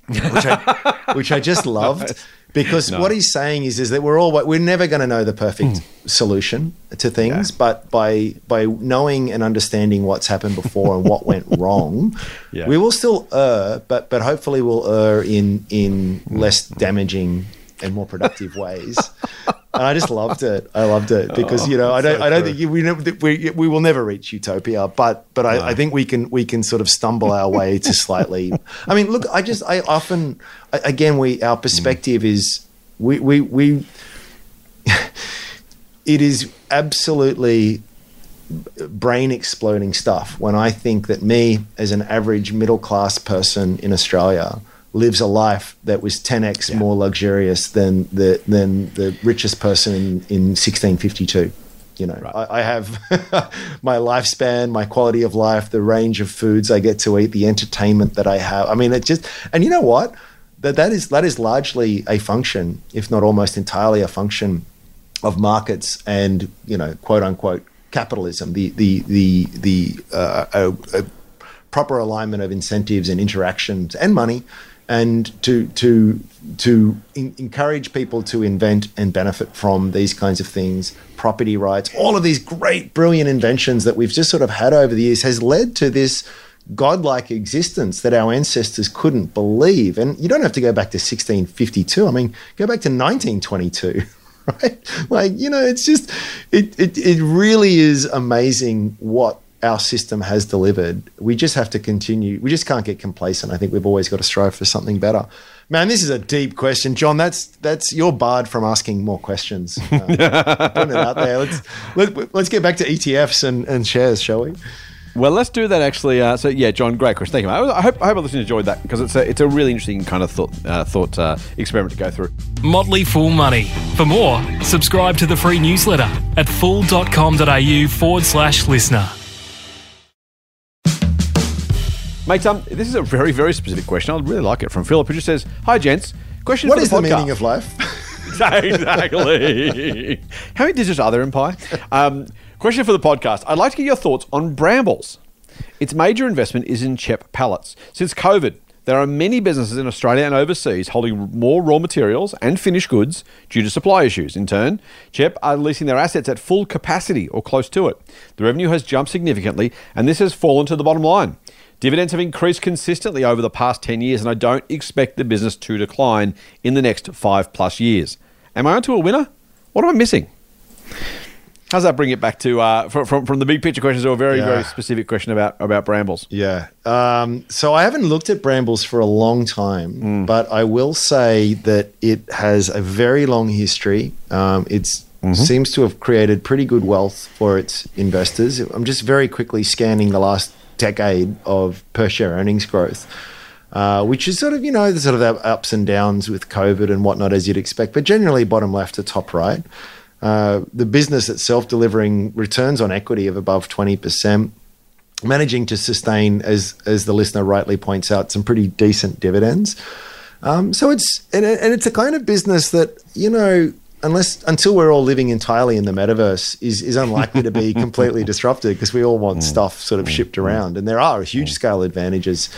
which I, which I just loved. Because what he's saying is, is that we're all we're never going to know the perfect solution to things, but by by knowing and understanding what's happened before and what went wrong, Yeah. we will still err, but but hopefully we'll err in in less damaging and more productive ways. And I just loved it. I loved it because you oh, know I don't so I don't true. think you- we never, we we will never reach utopia, but but I, I think we can we can sort of stumble our way to slightly. I mean, look, I just I often I- again we our mm. perspective is we we we. it is absolutely brain exploding stuff when I think that me, as an average middle class person in Australia, lives a life that was 10x more luxurious than the than the richest person in, in 1652. You know, I, I have my lifespan, my quality of life, the range of foods I get to eat, the entertainment that I have. I mean, it just and you know what? That that is that is largely a function, if not almost entirely a function of markets and you know quote unquote capitalism the the the the uh, a, a proper alignment of incentives and interactions and money and to to to in, encourage people to invent and benefit from these kinds of things. Property rights all of these great brilliant inventions that we've just sort of had over the years has led to this godlike existence that our ancestors couldn't believe. And you don't have to go back to 1652 i mean go back to 1922 right? Like, you know, it's just, it, it, it really is amazing what our system has delivered. We just have to continue. We just can't get complacent. I think we've always got to strive for something better. Man, this is a deep question, John. That's that's you're barred from asking more questions. Uh, putting it out there. Let's let, let's get back to ETFs and, and shares, shall we? Well, let's do that actually. Uh, so, yeah, John, great question. Thank you. mate. I hope I hope our listeners enjoyed that because it's a it's a really interesting kind of thought uh, thought uh, experiment to go through. Motley Fool Money. For more, subscribe to the free newsletter at fool.com.au forward slash listener. Mate, um, this is a very very specific question. I really like it from Philip, who just says, "Hi, gents. Question What is the, the meaning of life? exactly. How many digits are there in pi? Um, question for the podcast. I'd like to get your thoughts on Brambles. Its major investment is in CHEP pallets. Since COVID, there are many businesses in Australia and overseas holding more raw materials and finished goods due to supply issues. In turn, CHEP are leasing their assets at full capacity or close to it. The revenue has jumped significantly, and this has fallen to the bottom line. Dividends have increased consistently over the past 10 years, and I don't expect the business to decline in the next five plus years. Am I onto a winner? What am I missing? How's that bring it back to uh, from, from from the big picture questions to a very Yeah. very specific question about about Brambles? Yeah. Um, so I haven't looked at Brambles for a long time, but I will say that it has a very long history. Um, it seems to have created pretty good wealth for its investors. I'm just very quickly scanning the last decade of per share earnings growth. Uh, which is sort of, you know, the sort of ups and downs with COVID and whatnot, as you'd expect, but generally bottom left to top right. Uh, the business itself delivering returns on equity of above 20%, managing to sustain, as as the listener rightly points out, some pretty decent dividends. Um, so it's and, and it's a kind of business that you know, unless until we're all living entirely in the metaverse, is is unlikely to be completely disrupted because we all want stuff sort of shipped around, and there are huge scale advantages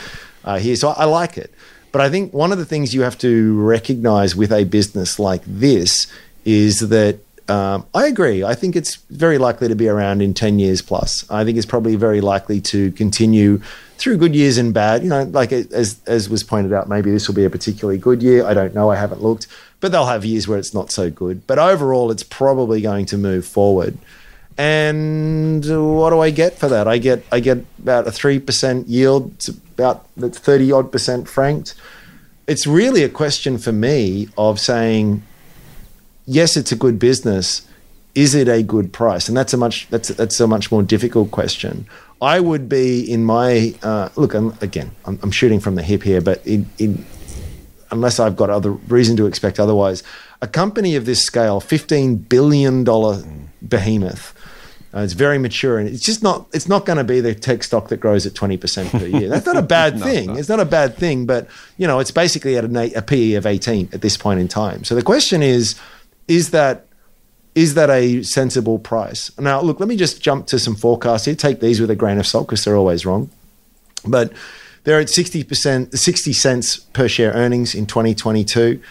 uh, here. So I, I like it, but I think one of the things you have to recognize with a business like this is that um, I agree. I think it's very likely to be around in 10 years plus. I think it's probably very likely to continue through good years and bad. You know, like as, as was pointed out, maybe this will be a particularly good year. I don't know. I haven't looked. But they'll have years where it's not so good. But overall, it's probably going to move forward. And what do I get for that? I get I get about a three percent yield. It's about thirty odd percent franked. It's really a question for me of saying, yes, it's a good business. Is it a good price? And that's a much that's that's a much more difficult question. I would be in my uh, look. I'm, again, I'm, I'm, shooting from the hip here, but in, in, unless I've got other reason to expect otherwise, a company of this scale, fifteen billion dollar behemoth. Uh, it's very mature, and it's just not. It's not going to be the tech stock that grows at twenty percent per year. That's not a bad no, thing. It's not. it's not a bad thing, but you know, it's basically at a, a PE of eighteen at this point in time. So the question is, is that is that a sensible price? Now, look, let me just jump to some forecasts here. Take these with a grain of salt because they're always wrong. But they're at 60%, 60 cents per share earnings in 2022.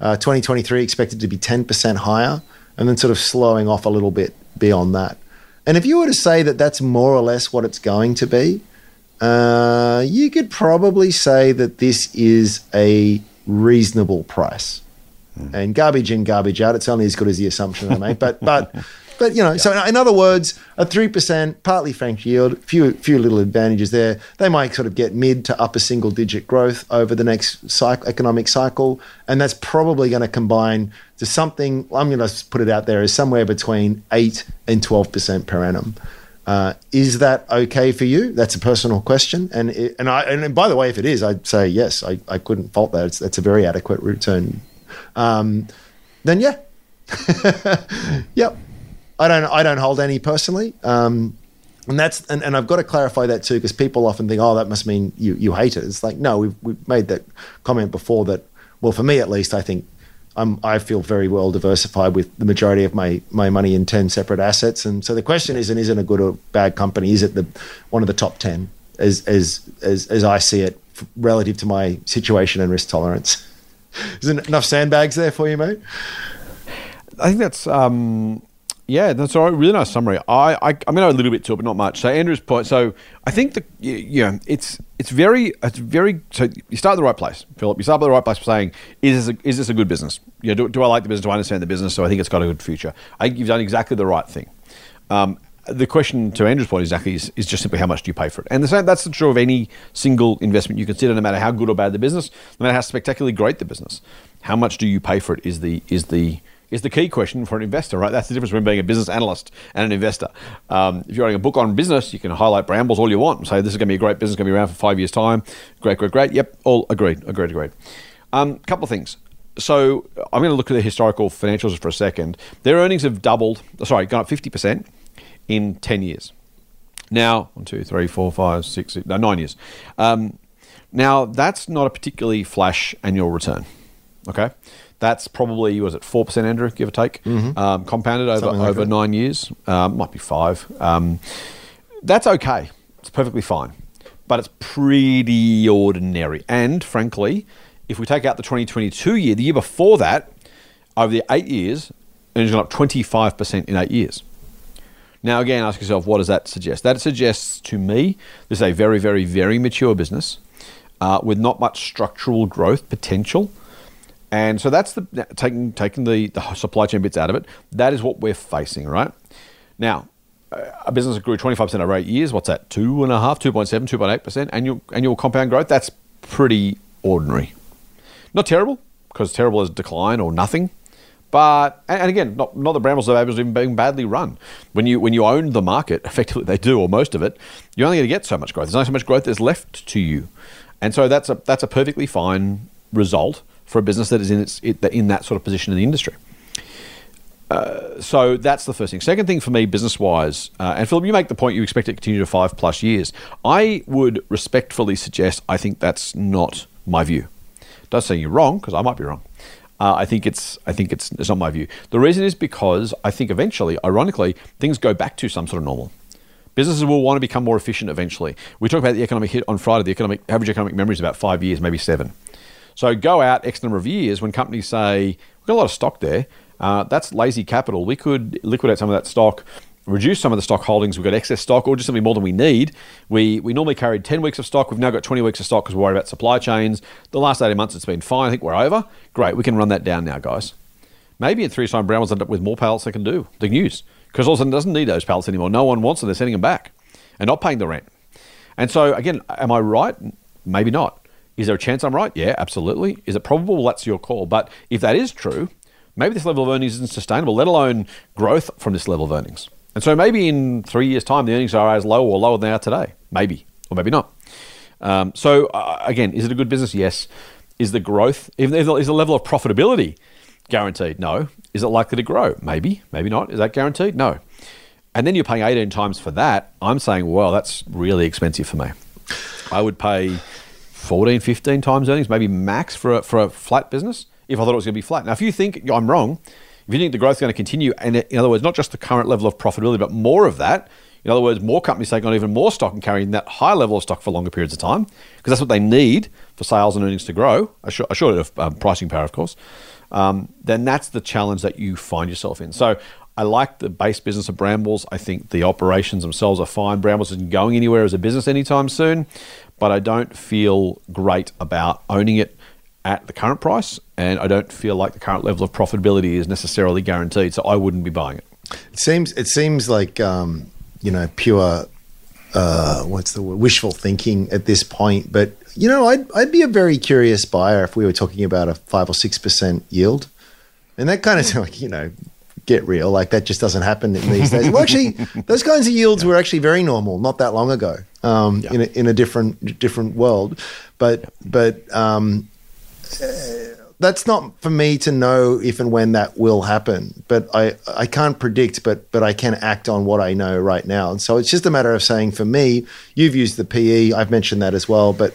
Uh, 2023 expected to be 10% higher and then sort of slowing off a little bit beyond that. And if you were to say that that's more or less what it's going to be, uh, you could probably say that this is a reasonable price. Mm. And garbage in, garbage out. It's only as good as the assumption I make. But but but you know, yeah. so in other words, a three percent partly franked yield, few few little advantages there. They might sort of get mid to upper single digit growth over the next cycle, economic cycle, and that's probably going to combine to something. I'm going to put it out there as somewhere between eight and twelve percent per annum. Uh, is that okay for you? That's a personal question, and it, and I and by the way, if it is, I'd say yes. I, I couldn't fault that. It's, that's a very adequate return. Um, then yeah, yep. I don't I don't hold any personally. Um, and that's and, and I've got to clarify that too because people often think, oh, that must mean you you hate it. It's like no, we've we've made that comment before that. Well, for me at least, I think I'm I feel very well diversified with the majority of my my money in ten separate assets. And so the question isn't isn't a good or bad company? Is it the one of the top ten as as as as I see it relative to my situation and risk tolerance? Is there enough sandbags there for you, mate? I think that's um, yeah, that's a really nice summary. I, I going to a little bit to it, but not much. So Andrew's point. So I think you know it's it's very it's very. So you start at the right place, Philip. You start at the right place by saying, is this a, is this a good business? Do, do I like the business? Do I understand the business? So I think it's got a good future. I think you've done exactly the right thing. Um, the question to Andrew's point exactly is, is just simply how much do you pay for it? And the same, that's true of any single investment you consider, no matter how good or bad the business, no matter how spectacularly great the business. How much do you pay for it is the is the is the key question for an investor, right? That's the difference between being a business analyst and an investor. Um, if you're writing a book on business, you can highlight Brambles all you want and say this is going to be a great business, going to be around for five years' time. Great, great, great. Yep, all agreed, agreed, agreed. A um, couple of things. So I'm going to look at the historical financials for a second. Their earnings have doubled, sorry, gone up 50% in 10 years. Now, one, two, three, four, five, six, no, nine years. Um, now, that's not a particularly flash annual return. Okay. That's probably was it four percent, Andrew, give or take, mm-hmm. um, compounded over like over that. nine years. Um, might be five. Um, that's okay. It's perfectly fine, but it's pretty ordinary. And frankly, if we take out the 2022 year, the year before that, over the eight years, it's gone up 25 percent in eight years. Now, again, ask yourself, what does that suggest? That suggests to me this is a very, very, very mature business uh, with not much structural growth potential. And so that's the taking taking the, the supply chain bits out of it. That is what we're facing, right? Now, a business that grew 25% over eight years, what's that? Two and a half, 2.7, 2.8% annual, annual compound growth. That's pretty ordinary. Not terrible, because terrible is decline or nothing. But and again, not not the Brambles of even being badly run. When you when you own the market, effectively they do, or most of it, you're only going to get so much growth. There's only so much growth that's left to you, and so that's a that's a perfectly fine result for a business that is in its in that sort of position in the industry. Uh, so that's the first thing. Second thing for me, business wise, uh, and Philip, you make the point you expect it to continue to five plus years. I would respectfully suggest I think that's not my view. Does say you're wrong because I might be wrong. Uh, I think it's I think it's it's not my view. The reason is because I think eventually, ironically, things go back to some sort of normal. Businesses will want to become more efficient eventually. We talked about the economic hit on Friday. The economic average economic memory is about five years, maybe seven. So go out X number of years when companies say, we've got a lot of stock there, uh, that's lazy capital. We could liquidate some of that stock, reduce some of the stock holdings. We've got excess stock or just something more than we need. We, we normally carried 10 weeks of stock. We've now got 20 weeks of stock because we're worried about supply chains. The last 18 months it's been fine. I think we're over. Great. We can run that down now, guys. Maybe in three time Brown will end up with more pallets they can do, the news. Because all of a sudden doesn't need those pallets anymore. No one wants them. They're sending them back and not paying the rent. And so, again, am I right? Maybe not. Is there a chance I'm right? Yeah, absolutely. Is it probable? Well, that's your call. But if that is true, maybe this level of earnings isn't sustainable, let alone growth from this level of earnings. And so maybe in three years' time, the earnings are as low or lower than they are today. Maybe, or maybe not. Um, so uh, again, is it a good business? Yes. Is the growth, is the level of profitability guaranteed? No. Is it likely to grow? Maybe, maybe not. Is that guaranteed? No. And then you're paying 18 times for that. I'm saying, well, that's really expensive for me. I would pay 14, 15 times earnings, maybe max for a, for a flat business if I thought it was going to be flat. Now, if you think I'm wrong, if you think the growth is going to continue, and in other words, not just the current level of profitability, but more of that, in other words, more companies taking on even more stock and carrying that high level of stock for longer periods of time, because that's what they need for sales and earnings to grow, A short of um, pricing power, of course, um, then that's the challenge that you find yourself in. So I like the base business of Brambles. I think the operations themselves are fine. Brambles isn't going anywhere as a business anytime soon, but I don't feel great about owning it at the current price, and I don't feel like the current level of profitability is necessarily guaranteed. So I wouldn't be buying it. It seems it seems like um, you know pure uh, what's the word? wishful thinking at this point. But you know, I'd I'd be a very curious buyer if we were talking about a five or six percent yield, and that kind of like you know get real. Like that just doesn't happen in these days. Well, actually, those kinds of yields yeah. were actually very normal not that long ago um, yeah. in a, in a different different world. But yeah. but um, that's not for me to know if and when that will happen. But I, I can't predict, but but I can act on what I know right now. And so it's just a matter of saying for me, you've used the PE, I've mentioned that as well, but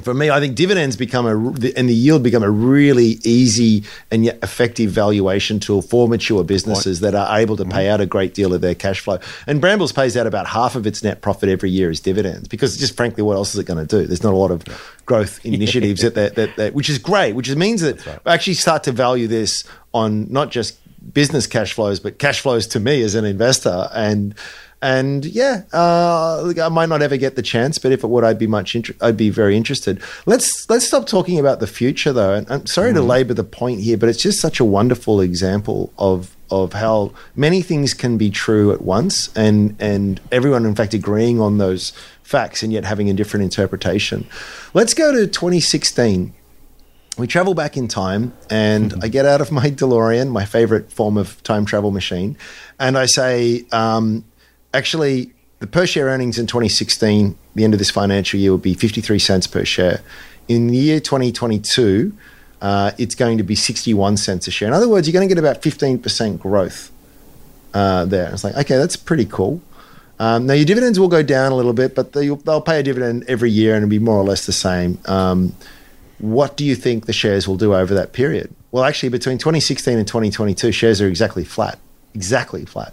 for me, I think dividends become a and the yield become a really easy and yet effective valuation tool for mature businesses that are able to pay mm-hmm. out a great deal of their cash flow. And Brambles pays out about half of its net profit every year as dividends because just frankly, what else is it going to do? There's not a lot of growth initiatives that, that, that, that, which is great, which means that right. I actually start to value this on not just business cash flows, but cash flows to me as an investor and and yeah, uh, I might not ever get the chance, but if it would, I'd be much. Inter- I'd be very interested. Let's let's stop talking about the future, though. And I'm sorry mm. to labour the point here, but it's just such a wonderful example of of how many things can be true at once, and and everyone, in fact, agreeing on those facts, and yet having a different interpretation. Let's go to 2016 we travel back in time and mm-hmm. I get out of my DeLorean, my favorite form of time travel machine, and I say, um, actually, the per share earnings in 2016, the end of this financial year, will be 53 cents per share. In the year 2022, uh, it's going to be 61 cents a share. In other words, you're going to get about 15% growth uh, there. It's like, okay, that's pretty cool. Um, now, your dividends will go down a little bit, but they'll, they'll pay a dividend every year and it'll be more or less the same. Um, what do you think the shares will do over that period? Well, actually, between 2016 and 2022, shares are exactly flat. Exactly flat.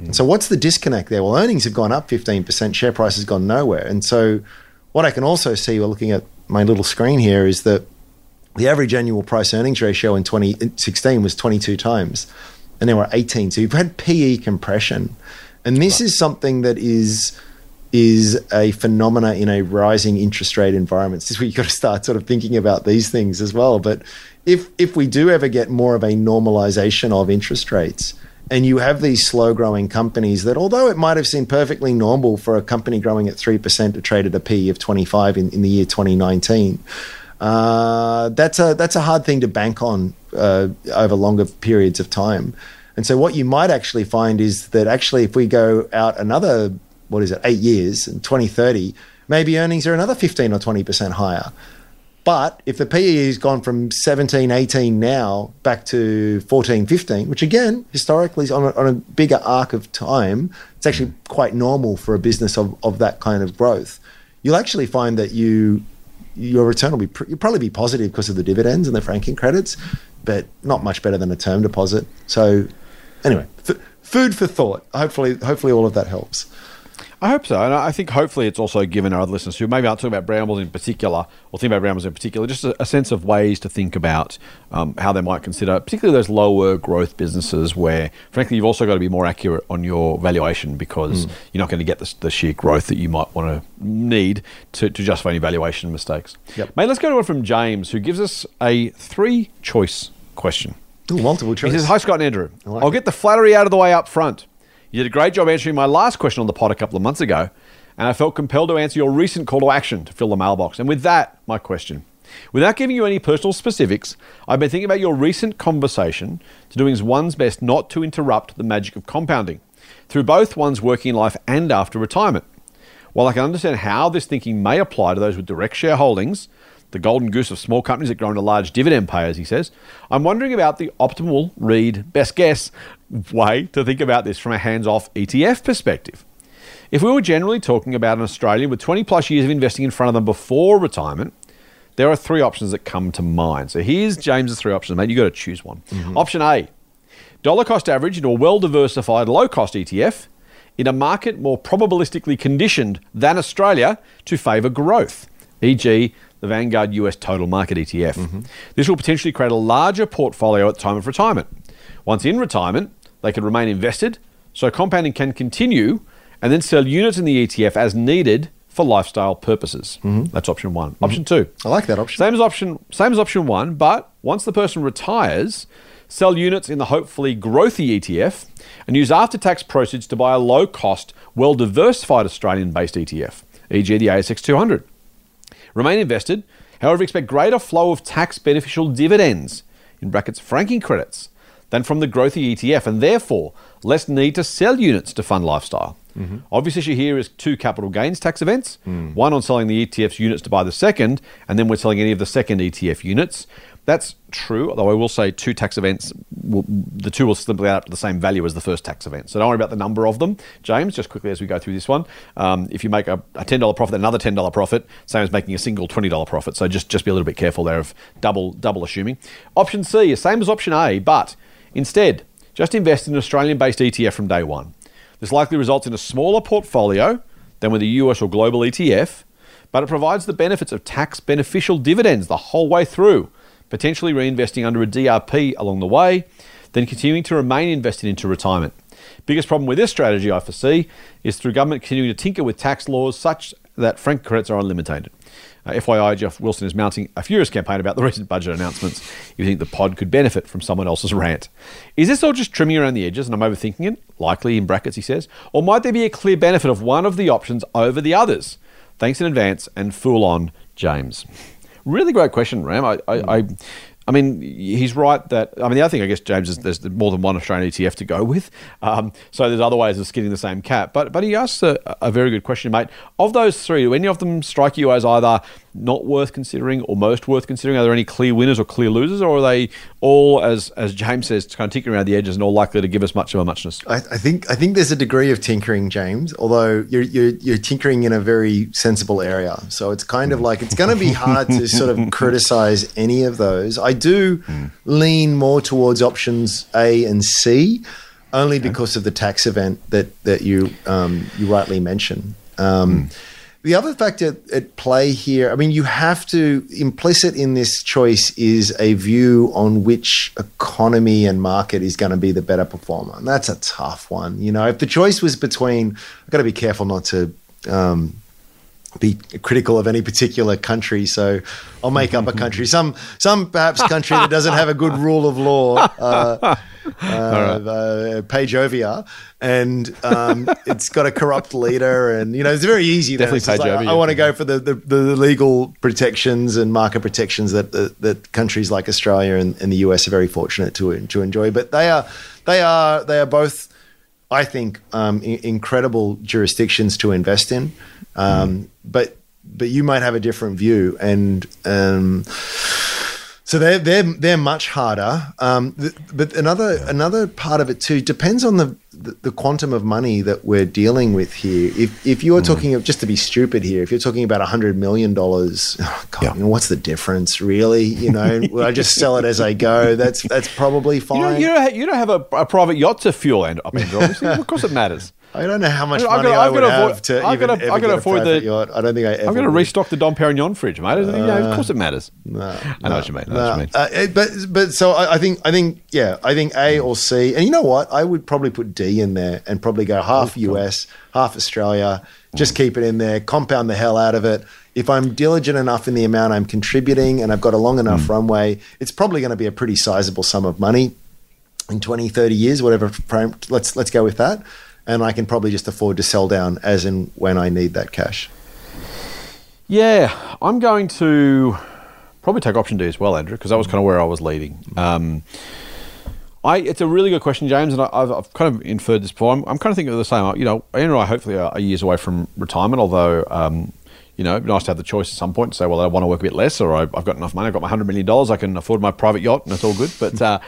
Mm. So what's the disconnect there? Well, earnings have gone up 15%, share price has gone nowhere. And so what I can also see while looking at my little screen here is that the average annual price earnings ratio in 2016 was 22 times and now we're 18. So you've had PE compression. And this right. is something that is is a phenomena in a rising interest rate environment. This is where you've got to start sort of thinking about these things as well. But if if we do ever get more of a normalization of interest rates, and you have these slow growing companies that, although it might have seemed perfectly normal for a company growing at 3% to trade at a P of 25 in, in the year 2019, uh, that's, a, that's a hard thing to bank on uh, over longer periods of time. And so, what you might actually find is that actually, if we go out another, what is it, eight years in 2030, maybe earnings are another 15 or 20% higher. But if the PE has gone from 17, 18 now back to 14, 15, which again, historically is on a, on a bigger arc of time, it's actually quite normal for a business of, of that kind of growth. You'll actually find that you your return will be you'll probably be positive because of the dividends and the franking credits, but not much better than a term deposit. So anyway, f- food for thought. Hopefully, hopefully all of that helps. I hope so, and I think hopefully it's also given our other listeners who maybe aren't talking about Brambles in particular, or think about Brambles in particular, just a, a sense of ways to think about um, how they might consider, particularly those lower growth businesses where, frankly, you've also got to be more accurate on your valuation because mm. you're not going to get the, the, sheer growth that you might want to need to, to justify any valuation mistakes. Yep. Mate, let's go to one from James, who gives us a three choice question. Ooh, multiple choice. He says, Hi, Scott and Andrew. Like I'll it. get the flattery out of the way up front. You did a great job answering my last question on the pod a couple of months ago, and I felt compelled to answer your recent call to action to fill the mailbox. And with that, my question. Without giving you any personal specifics, I've been thinking about your recent conversation to doing one's best not to interrupt the magic of compounding. through both one's working life and after retirement. While I can understand how this thinking may apply to those with direct shareholdings, the golden goose of small companies that grow into large dividend payers, he says, I'm wondering about the optimal, read, best guess way to think about this from a hands off ETF perspective. If we were generally talking about an Australian with 20 plus years of investing in front of them before retirement, there are three options that come to mind. So here's James's three options, mate. You've got to choose one. Mm-hmm. Option A dollar cost average into a well diversified low cost ETF in a market more probabilistically conditioned than Australia to favour growth, e.g., the Vanguard US Total Market ETF. This will potentially create a larger portfolio at the time of retirement. Once in retirement, they can remain invested, so compounding can continue, and then sell units in the ETF as needed for lifestyle purposes. Mm-hmm. That's option one. Option mm-hmm. two. I like that option. Same as option same as option one, but once the person retires, sell units in the hopefully growthy ETF and use after-tax proceeds to buy a low-cost, well-diversified Australian-based ETF, e.g. the ASX 200. Remain invested, however, expect greater flow of tax beneficial dividends, in brackets franking credits, than from the growthy ETF, and therefore less need to sell units to fund lifestyle. Mm-hmm. Obvious issue here is two capital gains tax events mm. one on selling the ETF's units to buy the second, and then we're selling any of the second ETF units. That's true, although I will say two tax events, will, the two will simply add up to the same value as the first tax event. So don't worry about the number of them. James, just quickly as we go through this one, um, if you make a, a $10 profit, another $10 profit, same as making a single $20 profit. So just, just be a little bit careful there of double, double assuming. Option C is same as option A, but instead, just invest in an Australian based ETF from day one. This likely results in a smaller portfolio than with a US or global ETF, but it provides the benefits of tax beneficial dividends the whole way through, potentially reinvesting under a DRP along the way, then continuing to remain invested into retirement. Biggest problem with this strategy I foresee is through government continuing to tinker with tax laws such that frank credits are unlimited. Uh, FYI, Geoff Wilson is mounting a furious campaign about the recent budget announcements. You think the pod could benefit from someone else's rant. Is this all just trimming around the edges and I'm overthinking it? Likely in brackets, he says. Or might there be a clear benefit of one of the options over the others? Thanks in advance and fool on, James. Really great question, Ram. I, I, I, I mean, he's right that. I mean, the other thing, I guess, James, is there's more than one Australian ETF to go with. Um, so there's other ways of skinning the same cat. But but he asks a, a very good question, mate. Of those three, do any of them strike you as either not worth considering or most worth considering? Are there any clear winners or clear losers, or are they all, as as James says, kind of tinkering around the edges and all likely to give us much of a muchness? I, I think I think there's a degree of tinkering, James. Although you're you're, you're tinkering in a very sensible area, so it's kind of like it's going to be hard to sort of criticize any of those. I do lean more towards options A and C, only because of the tax event that that you um, you rightly mentioned. Um, The other factor at play here, I mean, you have to, implicit in this choice is a view on which economy and market is going to be the better performer. And that's a tough one. You know, if the choice was between, I've got to be careful not to um, be critical of any particular country. So I'll make up a country, some, some perhaps country that doesn't have a good rule of law. Uh, uh, uh, Pageovia, and um, it's got a corrupt leader, and you know it's very easy. Definitely just like, I, want to go for the, the, the legal protections and market protections that that, that countries like Australia and, and the US are very fortunate to to enjoy. But they are they are they are both, I think, um, i- incredible jurisdictions to invest in. Um, But but you might have a different view, and um, so they're they're they're much harder. Um, th- but another another part of it too depends on the, the the quantum of money that we're dealing with here. If if Hmm. you're talking of just to be stupid here, if you're talking about a hundred million dollars, oh God, Yeah. you know, what's the difference really? You know, I just sell it as I go. That's that's probably You fine. don't, you don't, ha- you don't have a, a private yacht to fuel and obviously. of course it matters. I don't know how much I've money gotta- I would gotta have avoid- to I've even gotta- ever I've gotta a avoid the- yacht. I don't think I ever. I'm going to restock the Dom Perignon fridge, mate. You know, of course it matters. No, I know what you mean. I know what you mean. Uh, but but so I, I think I think yeah I think A or C and you know what I would probably put D in there and probably go half US half Australia just keep it in there compound the hell out of it if I'm diligent enough in the amount I'm contributing and I've got a long enough runway it's probably going to be a pretty sizable sum of money in 20 30 years whatever frame let's let's go with that and I can probably just afford to sell down as and when I need that cash Yeah, I'm going to probably take option D as well, Andrew, because that was kind of where I was leading. Um, I, it's a really good question, James, and I, I've, I've kind of inferred this before. I'm, I'm kind of thinking of the same. You know, Ian and I hopefully are, years away from retirement, although, um, you know, it'd be nice to have the choice at some point to say, well, I want to work a bit less, or I've got enough money, I've got my $100 million, I can afford my private yacht, and it's all good. But uh,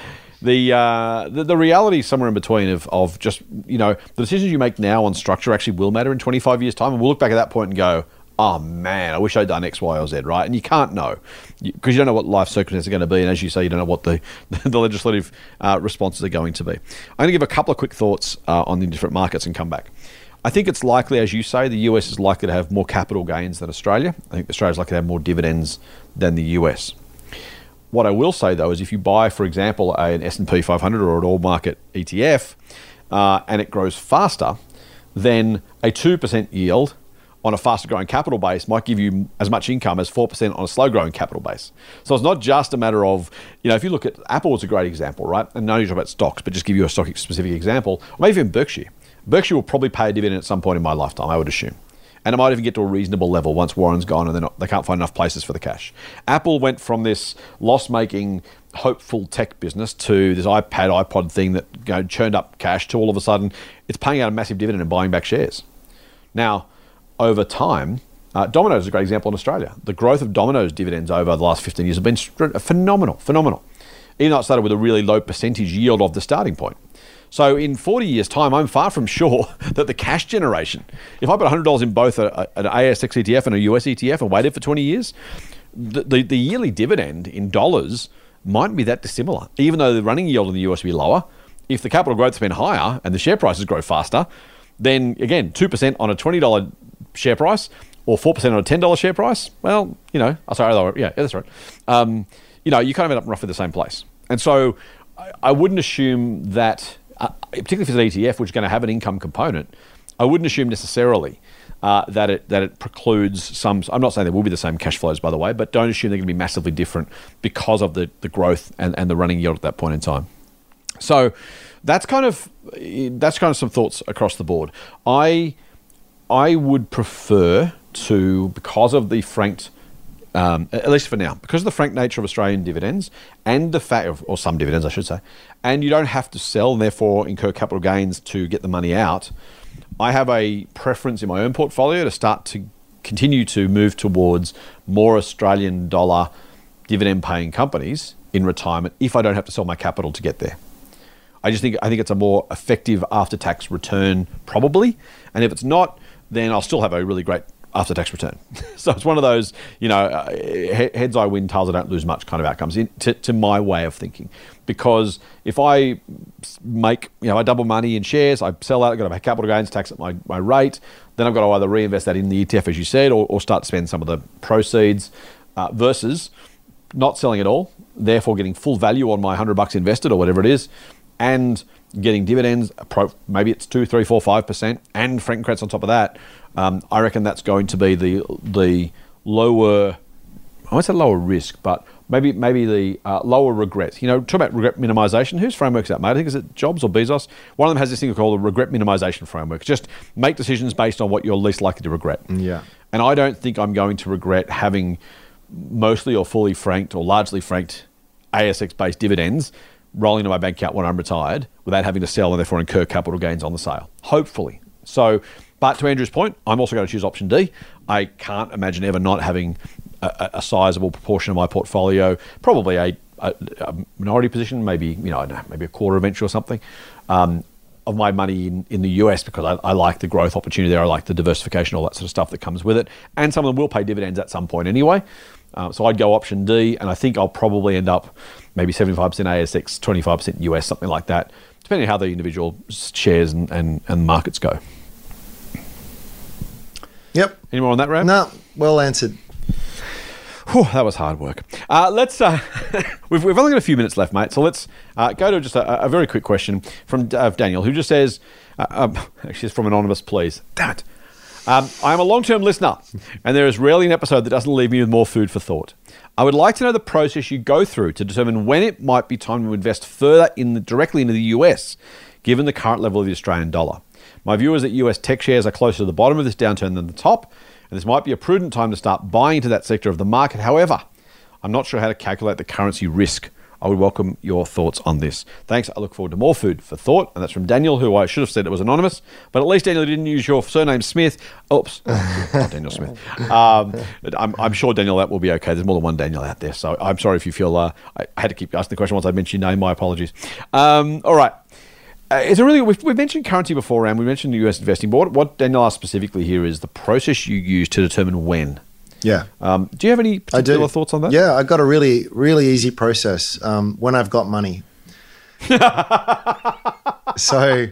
the, uh, the the reality somewhere in between of, of just, you know, the decisions you make now on structure actually will matter in 25 years' time, and we'll look back at that point and go, oh man, I wish I'd done X, Y, or Z, right? And you can't know because you don't know what life circumstances are going to be, and as you say, you don't know what the the legislative uh, responses are going to be. I'm going to give a couple of quick thoughts uh, on the different markets and come back. I think it's likely, as you say, the US is likely to have more capital gains than Australia. I think Australia is likely to have more dividends than the US. What I will say though is, if you buy, for example, an S&P 500 or an all market ETF, uh, and it grows faster, then a two percent yield on a faster growing capital base might give you as much income as 4% on a slow growing capital base. So it's not just a matter of, you know, if you look at Apple is a great example, right? And no, you talk about stocks, but just give you a stock specific example, or maybe even Berkshire. Berkshire will probably pay a dividend at some point in my lifetime, I would assume. And it might even get to a reasonable level once Warren's gone and not, they can't find enough places for the cash. Apple went from this loss making, hopeful tech business to this iPad, iPod thing that you know, churned up cash to all of a sudden it's paying out a massive dividend and buying back shares. Now, over time, uh, Domino's is a great example in Australia. The growth of Domino's dividends over the last 15 years have been phenomenal, phenomenal. Even though it started with a really low percentage yield of the starting point. So in 40 years' time, I'm far from sure that the cash generation, if I put $100 in both a, an ASX ETF and a US ETF and waited for 20 years, the, the, the yearly dividend in dollars mightn't be that dissimilar. Even though the running yield in the US will be lower, if the capital growth's been higher and the share prices grow faster, then again, 2% on a $20 share price or 4% on a $10 share price, well, you know, oh, sorry, yeah, that's right. Um, you know, you kind of end up in roughly the same place. And so I, I wouldn't assume that, particularly if it's an ETF, which is going to have an income component, I wouldn't assume necessarily uh, that it that it precludes some. I'm not saying there will be the same cash flows, by the way, but don't assume they're going to be massively different because of the, the growth and, and the running yield at that point in time. So that's kind of that's kind of some thoughts across the board. I I would prefer to, because of the franked, um, at least for now, because of the frank nature of Australian dividends and the fact, or some dividends, I should say, and you don't have to sell and therefore incur capital gains to get the money out. I have a preference in my own portfolio to start to continue to move towards more Australian dollar dividend paying companies in retirement if I don't have to sell my capital to get there. I just think I think it's a more effective after tax return probably, and if it's not, then I'll still have a really great after tax return. so it's one of those, you know, uh, heads I win, tails I don't lose much kind of outcomes in, to, to, my way of thinking. Because if I make, you know, I double money in shares, I sell out, I've got to pay capital gains tax at my, my rate, then I've got to either reinvest that in the ETF, as you said, or, or start to spend some of the proceeds uh, versus not selling at all, therefore getting full value on my 100 bucks invested or whatever it is, and getting dividends, maybe it's two, three, four, five percent, and franking credits on top of that. Um, I reckon that's going to be the the lower. I won't say lower risk, but maybe maybe the uh, lower regrets. You know, talk about regret minimization. Whose framework's that, mate? I think is it Jobs or Bezos? One of them has this thing called a regret minimization framework. Just make decisions based on what you're least likely to regret. Yeah. And I don't think I'm going to regret having mostly or fully franked or largely franked ASX based dividends rolling into my bank account when I'm retired without having to sell and therefore incur capital gains on the sale. Hopefully. So, but to Andrew's point, I'm also going to choose option D. I can't imagine ever not having a, a sizable proportion of my portfolio, probably a, a, a, minority position, maybe you know, maybe a quarter venture or something. Um, of my money in, in the US because I, I, like the growth opportunity there. I like the diversification, all that sort of stuff that comes with it. And some of them will pay dividends at some point anyway. Uh, so I'd go option D, and I think I'll probably end up maybe 75% ASX, 25% US, something like that, depending on how the individual shares and, and, and markets go. Yep. Any more on that, Ram? No, well answered. Whew, that was hard work. Uh, let's. Uh, we've, we've only got a few minutes left, mate. So let's uh, go to just a, a, very quick question from uh, Daniel, who just says, uh, um, actually, it's from anonymous, please. Damn it. Um, I am a long term listener, and there is rarely an episode that doesn't leave me with more food for thought. I would like to know the process you go through to determine when it might be time to invest further in the, directly into the US, given the current level of the Australian dollar. My view is that US tech shares are closer to the bottom of this downturn than the top, and this might be a prudent time to start buying into that sector of the market. However, I'm not sure how to calculate the currency risk I would welcome your thoughts on this. Thanks. I look forward to more food for thought. And that's from Daniel, who I should have said it was anonymous, but at least Daniel didn't use your surname Smith. Oops. Daniel Smith. Um, I'm, I'm, sure, Daniel, that will be okay. There's more than one Daniel out there. So I'm sorry if you feel uh, I had to keep asking the question once I mentioned your name. My apologies. Um, all right. Uh, it's a really we've, we've, mentioned currency before, and we mentioned the US investing. But what, what Daniel asked specifically here is the process you use to determine when. Yeah. Um, do you have any particular thoughts on that? Yeah, I've got a really really easy process. Um, when I've got money. so,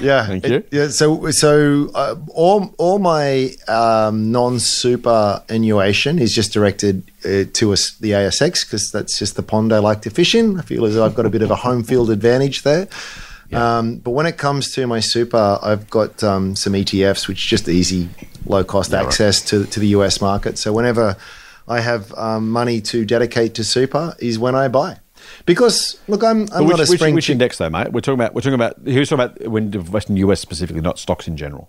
yeah, thank you. It, yeah, so so uh, all all my um, non superannuation is just directed uh, to us, the ASX because that's just the pond I like to fish in. I feel as though I've got a bit of a home field advantage there. Yeah. Um, but when it comes to my super, I've got um, some ETFs, which is just easy, low cost yeah, access right. to, to the US market. So whenever I have um, money to dedicate to super, is when I buy. Because look, I'm, I'm which, not a spring. Which, which index though, mate? We're talking about we're talking about who's talking about when investing in US specifically, not stocks in general.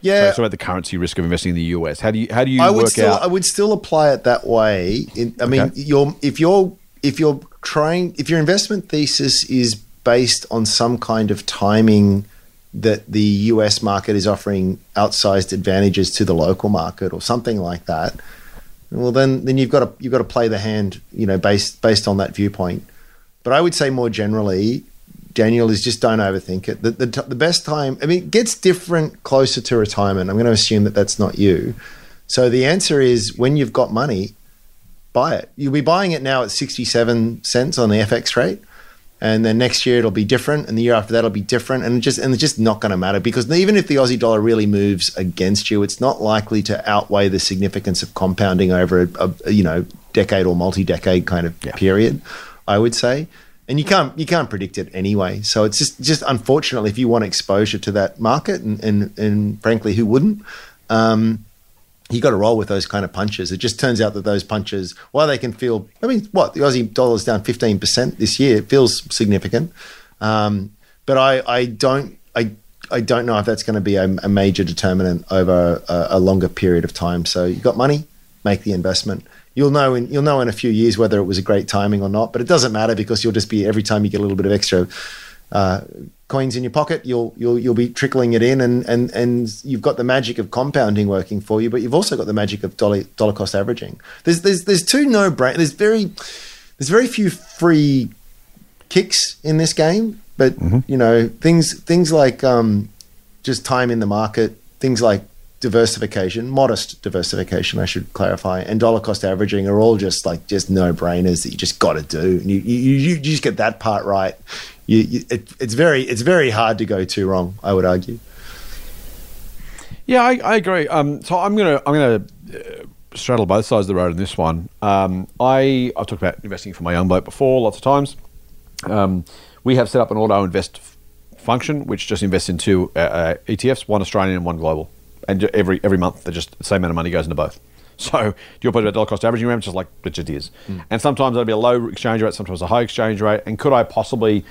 Yeah, so about the currency risk of investing in the US. How do you how do you I would still, out? I would still apply it that way. In, I mean, okay. you're if you're if you're trying if your investment thesis is based on some kind of timing that the US market is offering outsized advantages to the local market or something like that, well then then you've got to you've got to play the hand, you know, based based on that viewpoint. But I would say more generally, Daniel is just don't overthink it. The, the, the best time, I mean, it gets different closer to retirement. I'm going to assume that that's not you. So the answer is when you've got money, buy it. You'll be buying it now at 67 cents on the FX rate and then next year it'll be different, and the year after that it'll be different, and just and it's just not going to matter because even if the Aussie dollar really moves against you, it's not likely to outweigh the significance of compounding over a, a you know decade or multi-decade kind of yeah. period. I would say, and you can't you can't predict it anyway. So it's just just unfortunately if you want exposure to that market, and and, and frankly, who wouldn't? Um, you got to roll with those kind of punches. It just turns out that those punches, while they can feel, I mean, what the Aussie dollar's down fifteen percent this year, it feels significant. Um, but I, I don't, I, I don't know if that's going to be a, a major determinant over a, a, longer period of time. So you got money, make the investment. You'll know in you'll know in a few years whether it was a great timing or not. But it doesn't matter because you'll just be every time you get a little bit of extra uh, coins in your pocket, you'll you'll you'll be trickling it in, and and and you've got the magic of compounding working for you, but you've also got the magic of dollar dollar cost averaging. There's there's there's two no brain. There's very there's very few free kicks in this game, but mm-hmm. you know things things like um, just time in the market, things like diversification, modest diversification, I should clarify, and dollar cost averaging are all just like just no brainers that you just got to do. And you, you, you just get that part right, you, you, it, it's very it's very hard to go too wrong. I would argue. Yeah, I, I agree. Um, so I'm gonna I'm gonna uh, straddle both sides of the road in this one. Um, I I've talked about investing for my young bloke before lots of times. Um, we have set up an auto invest function which just invests into uh, uh, ETFs, one Australian and one global, and every every month just the same amount of money goes into both. So do your point about dollar cost averaging, remember, just like it just is. Mm. And sometimes there'll be a low exchange rate, sometimes a high exchange rate. And could I possibly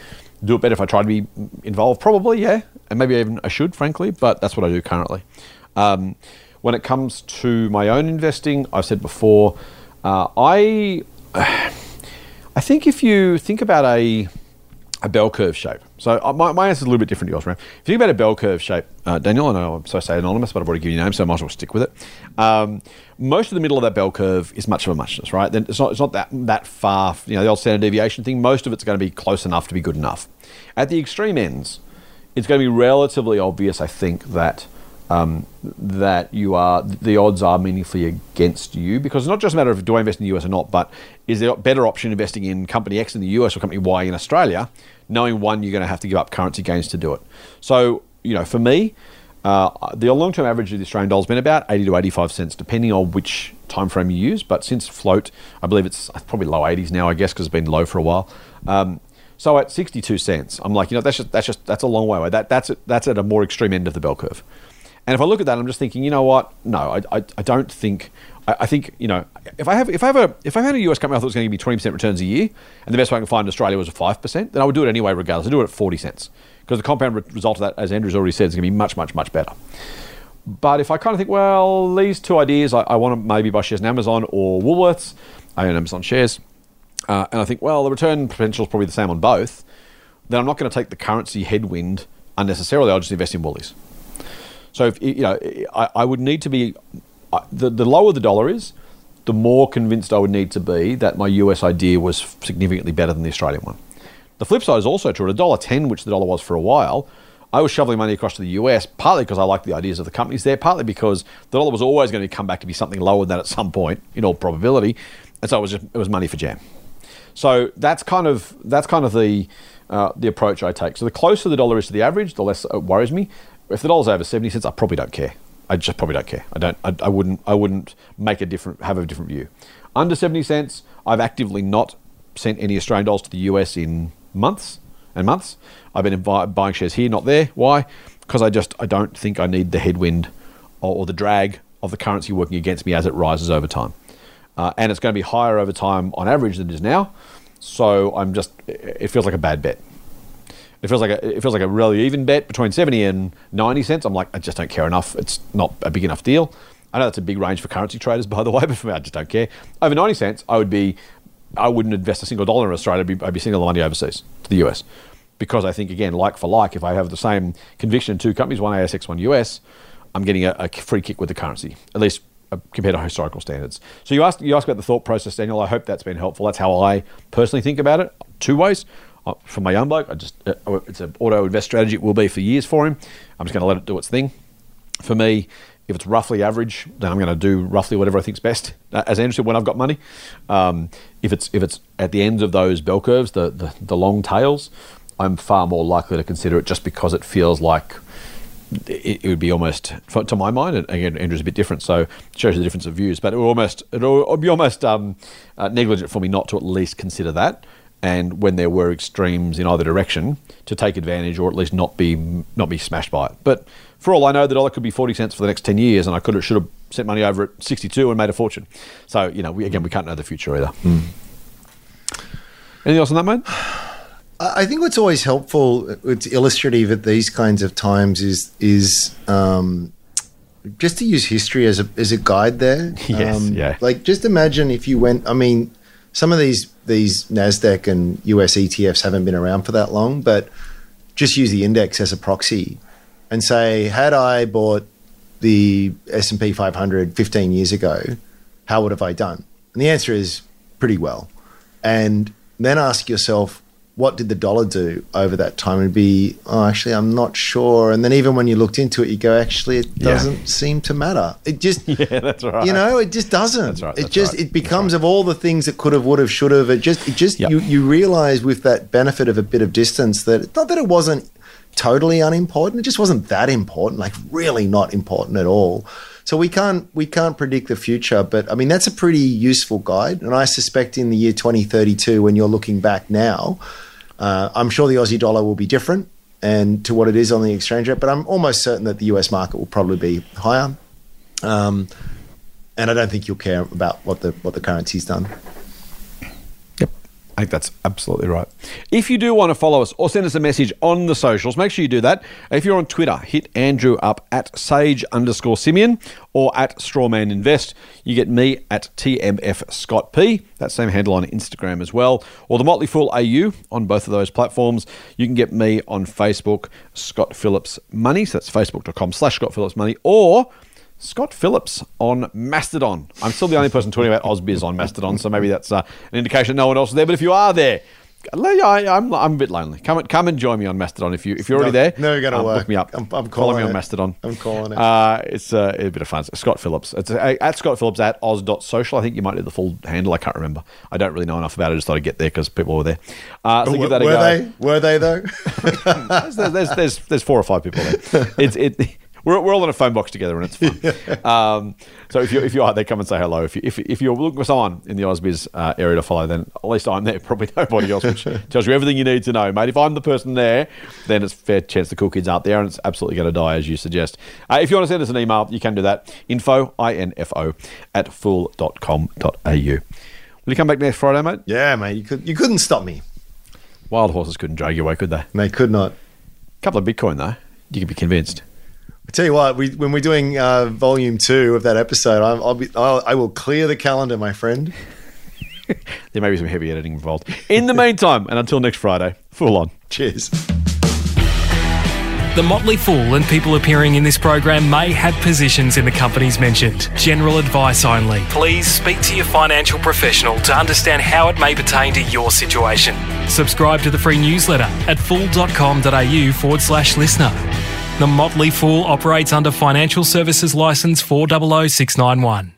do it better if I tried to be involved? Probably, yeah. And maybe even I should, frankly, but that's what I do currently. Um, when it comes to my own investing, I've said before, uh, I, I think if you think about a a bell curve shape. So uh, my, my answer is a little bit different to yours, Ram. If you think about a bell curve shape, uh, Daniel, I know I'm so say anonymous, but I've already given you a name, so I might as well stick with it. Um, most of the middle of that bell curve is much of a muchness, right? Then it's not, it's not that, that far, you know, the old standard deviation thing. Most of it's going to be close enough to be good enough. At the extreme ends, it's going to be relatively obvious, I think, that um, that you are the odds are meaningfully against you because it's not just a matter of do I invest in the US or not, but is there a better option investing in company X in the US or company Y in Australia, knowing one you're going to have to give up currency gains to do it. So you know, for me, uh, the long-term average of the Australian dollar has been about 80 to 85 cents, depending on which time frame you use. But since float, I believe it's probably low 80s now, I guess, because it's been low for a while. Um, so at 62 cents, I'm like, you know, that's just that's just that's a long way away. That that's that's at a more extreme end of the bell curve. And if I look at that, I'm just thinking, you know what? No, I, I, I don't think. I, think you know, if I have if I have a if I had a US company I thought was going to give me 20 percent returns a year, and the best way I can find in Australia was a five percent, then I would do it anyway, regardless. I do it at 40 cents because the compound result of that, as Andrew's already said, is going to be much much much better. But if I kind of think, well, these two ideas, I, I want to maybe buy shares in Amazon or Woolworths. I own Amazon shares. uh, and I think, well, the return potential is probably the same on both, then I'm not going to take the currency headwind unnecessarily. I'll just invest in woolies. So, if, you know, I, I would need to be the the lower the dollar is, the more convinced I would need to be that my US idea was significantly better than the Australian one. The flip side is also true. At a dollar ten, which the dollar was for a while, I was shoveling money across to the US partly because I liked the ideas of the companies there, partly because the dollar was always going to come back to be something lower than that at some point, in all probability, and so it was just, it was money for jam. So that's kind of that's kind of the uh, the approach I take. So the closer the dollar is to the average, the less it worries me. If the dollar's over seventy cents, I probably don't care. I just probably don't care. I don't. I, I wouldn't. I wouldn't make a different have a different view. Under seventy cents, I've actively not sent any Australian dollars to the US in months and months. I've been buying shares here, not there. Why? Because I just I don't think I need the headwind or, or the drag of the currency working against me as it rises over time uh, and it's going to be higher over time on average than it is now. So I'm just, it feels like a bad bet. It feels like a, it feels like a really even bet between 70 and 90 cents. I'm like, I just don't care enough. It's not a big enough deal. I know that's a big range for currency traders, by the way, but for me, I just don't care. Over 90 cents, I would be, I wouldn't invest a single dollar in Australia. I'd be, I'd be sending the money overseas to the US. Because I think, again, like for like, if I have the same conviction in two companies, one ASX, one US, I'm getting a, a free kick with the currency, at least uh, compared to historical standards. So you asked you asked about the thought process, Daniel. I hope that's been helpful. That's how I personally think about it. Two ways. For my young bloke, I just uh, it's an auto invest strategy. It will be for years for him. I'm just going to let it do its thing. For me, if it's roughly average, then I'm going to do roughly whatever I think's best. Uh, as Andrew said, when I've got money, um, if it's if it's at the ends of those bell curves, the, the the long tails, I'm far more likely to consider it just because it feels like it, it would be almost, to my mind, and again, Andrew's a bit different, so it shows the difference of views. But it would almost, it would be almost um, uh, negligent for me not to at least consider that. And when there were extremes in either direction, to take advantage or at least not be not be smashed by it. But for all I know, the dollar could be forty cents for the next ten years, and I could have, should have sent money over at sixty two and made a fortune. So you know, we, again, we can't know the future either. Anything else on that, mate? I I think what's always helpful, it's illustrative at these kinds of times, is is um, just to use history as a as a guide. There, Yes, um, yeah. Like just imagine if you went. I mean, some of these these Nasdaq and US ETFs haven't been around for that long, but just use the index as a proxy, and say, had I bought the S and P 500 15 years ago, how would have I done? And the answer is pretty well. And then ask yourself, what did the dollar do over that time? And be, oh, actually, I'm not sure. And then even when you looked into it, you go, actually, it doesn't seem to matter. It just, Yeah, that's right. you know, it just doesn't. That's right, It that's just right, it becomes of all the things that could have, would have, should have. It just, it just Yep. you you realize with that benefit of a bit of distance that not that it wasn't totally unimportant. It just wasn't that important. Like really not important at all. So we can't we can't predict the future, but I mean that's a pretty useful guide. And I suspect in the year 2032, when you're looking back now, uh, I'm sure the Aussie dollar will be different and to what it is on the exchange rate. But I'm almost certain that the US market will probably be higher. Um, and I don't think you'll care about what the what the currency's done. I think that's absolutely right. If you do want to follow us or send us a message on the socials, make sure you do that. If you're on Twitter, hit Andrew up at sage underscore Simian or at Strawman Invest. You get me at TMF Scott P. That same handle on Instagram as well. Or the Motley Fool AU on both of those platforms. You can get me on Facebook, Scott Phillips Money. So that's facebook.com slash Scott Phillips Money. Or Scott Phillips on Mastodon. I'm still the only person talking about Ausbiz on Mastodon, so maybe that's uh, an indication no one else is there. But if you are there, I, I'm, I'm a bit lonely. Come and come and join me on Mastodon if you if you're already there. No- never gonna um, work. Look me up. I'm- I'm Follow calling me on it. Mastodon. I'm calling it. Uh, it's uh, a bit of fun. Scott Phillips. It's uh, at Scott Phillips at aus.social. I think you might need the full handle. I can't remember. I don't really know enough about it. I just thought I'd get there because people were there. Uh, so give that a were go they? Were they though? there's, there's, there's, there's four or five people there. It's it. We're, we're all in a phone box together and it's fun. Um, so if you if you are there, come and say hello. If you if, if you're looking for someone in the Ausbiz uh, area to follow, then at least I'm there. Probably nobody else, which tells you everything you need to know, mate. If I'm the person there, then it's a fair chance the cool kids aren't there, and it's absolutely going to die as you suggest. Uh, if you want to send us an email, you can do that. Info i n f o at fool.com.au. Will you come back next Friday, mate? yeah, mate. You could you couldn't stop me. Wild horses couldn't drag you away, could they? They could not. A couple of Bitcoin though, you could be convinced. I tell you what, we, when we're doing uh, volume two of that episode, I'm, I'll be, I'll, I will clear the calendar, my friend. there may be some heavy editing involved. In the meantime, and until next Friday, Fool on. Cheers. The Motley Fool and people appearing in this program may have positions in the companies mentioned. General advice only. Please speak to your financial professional to understand how it may pertain to your situation. Subscribe to the free newsletter at fool.com.au forward slash listener. The Motley Fool operates under Financial Services Licence 400691.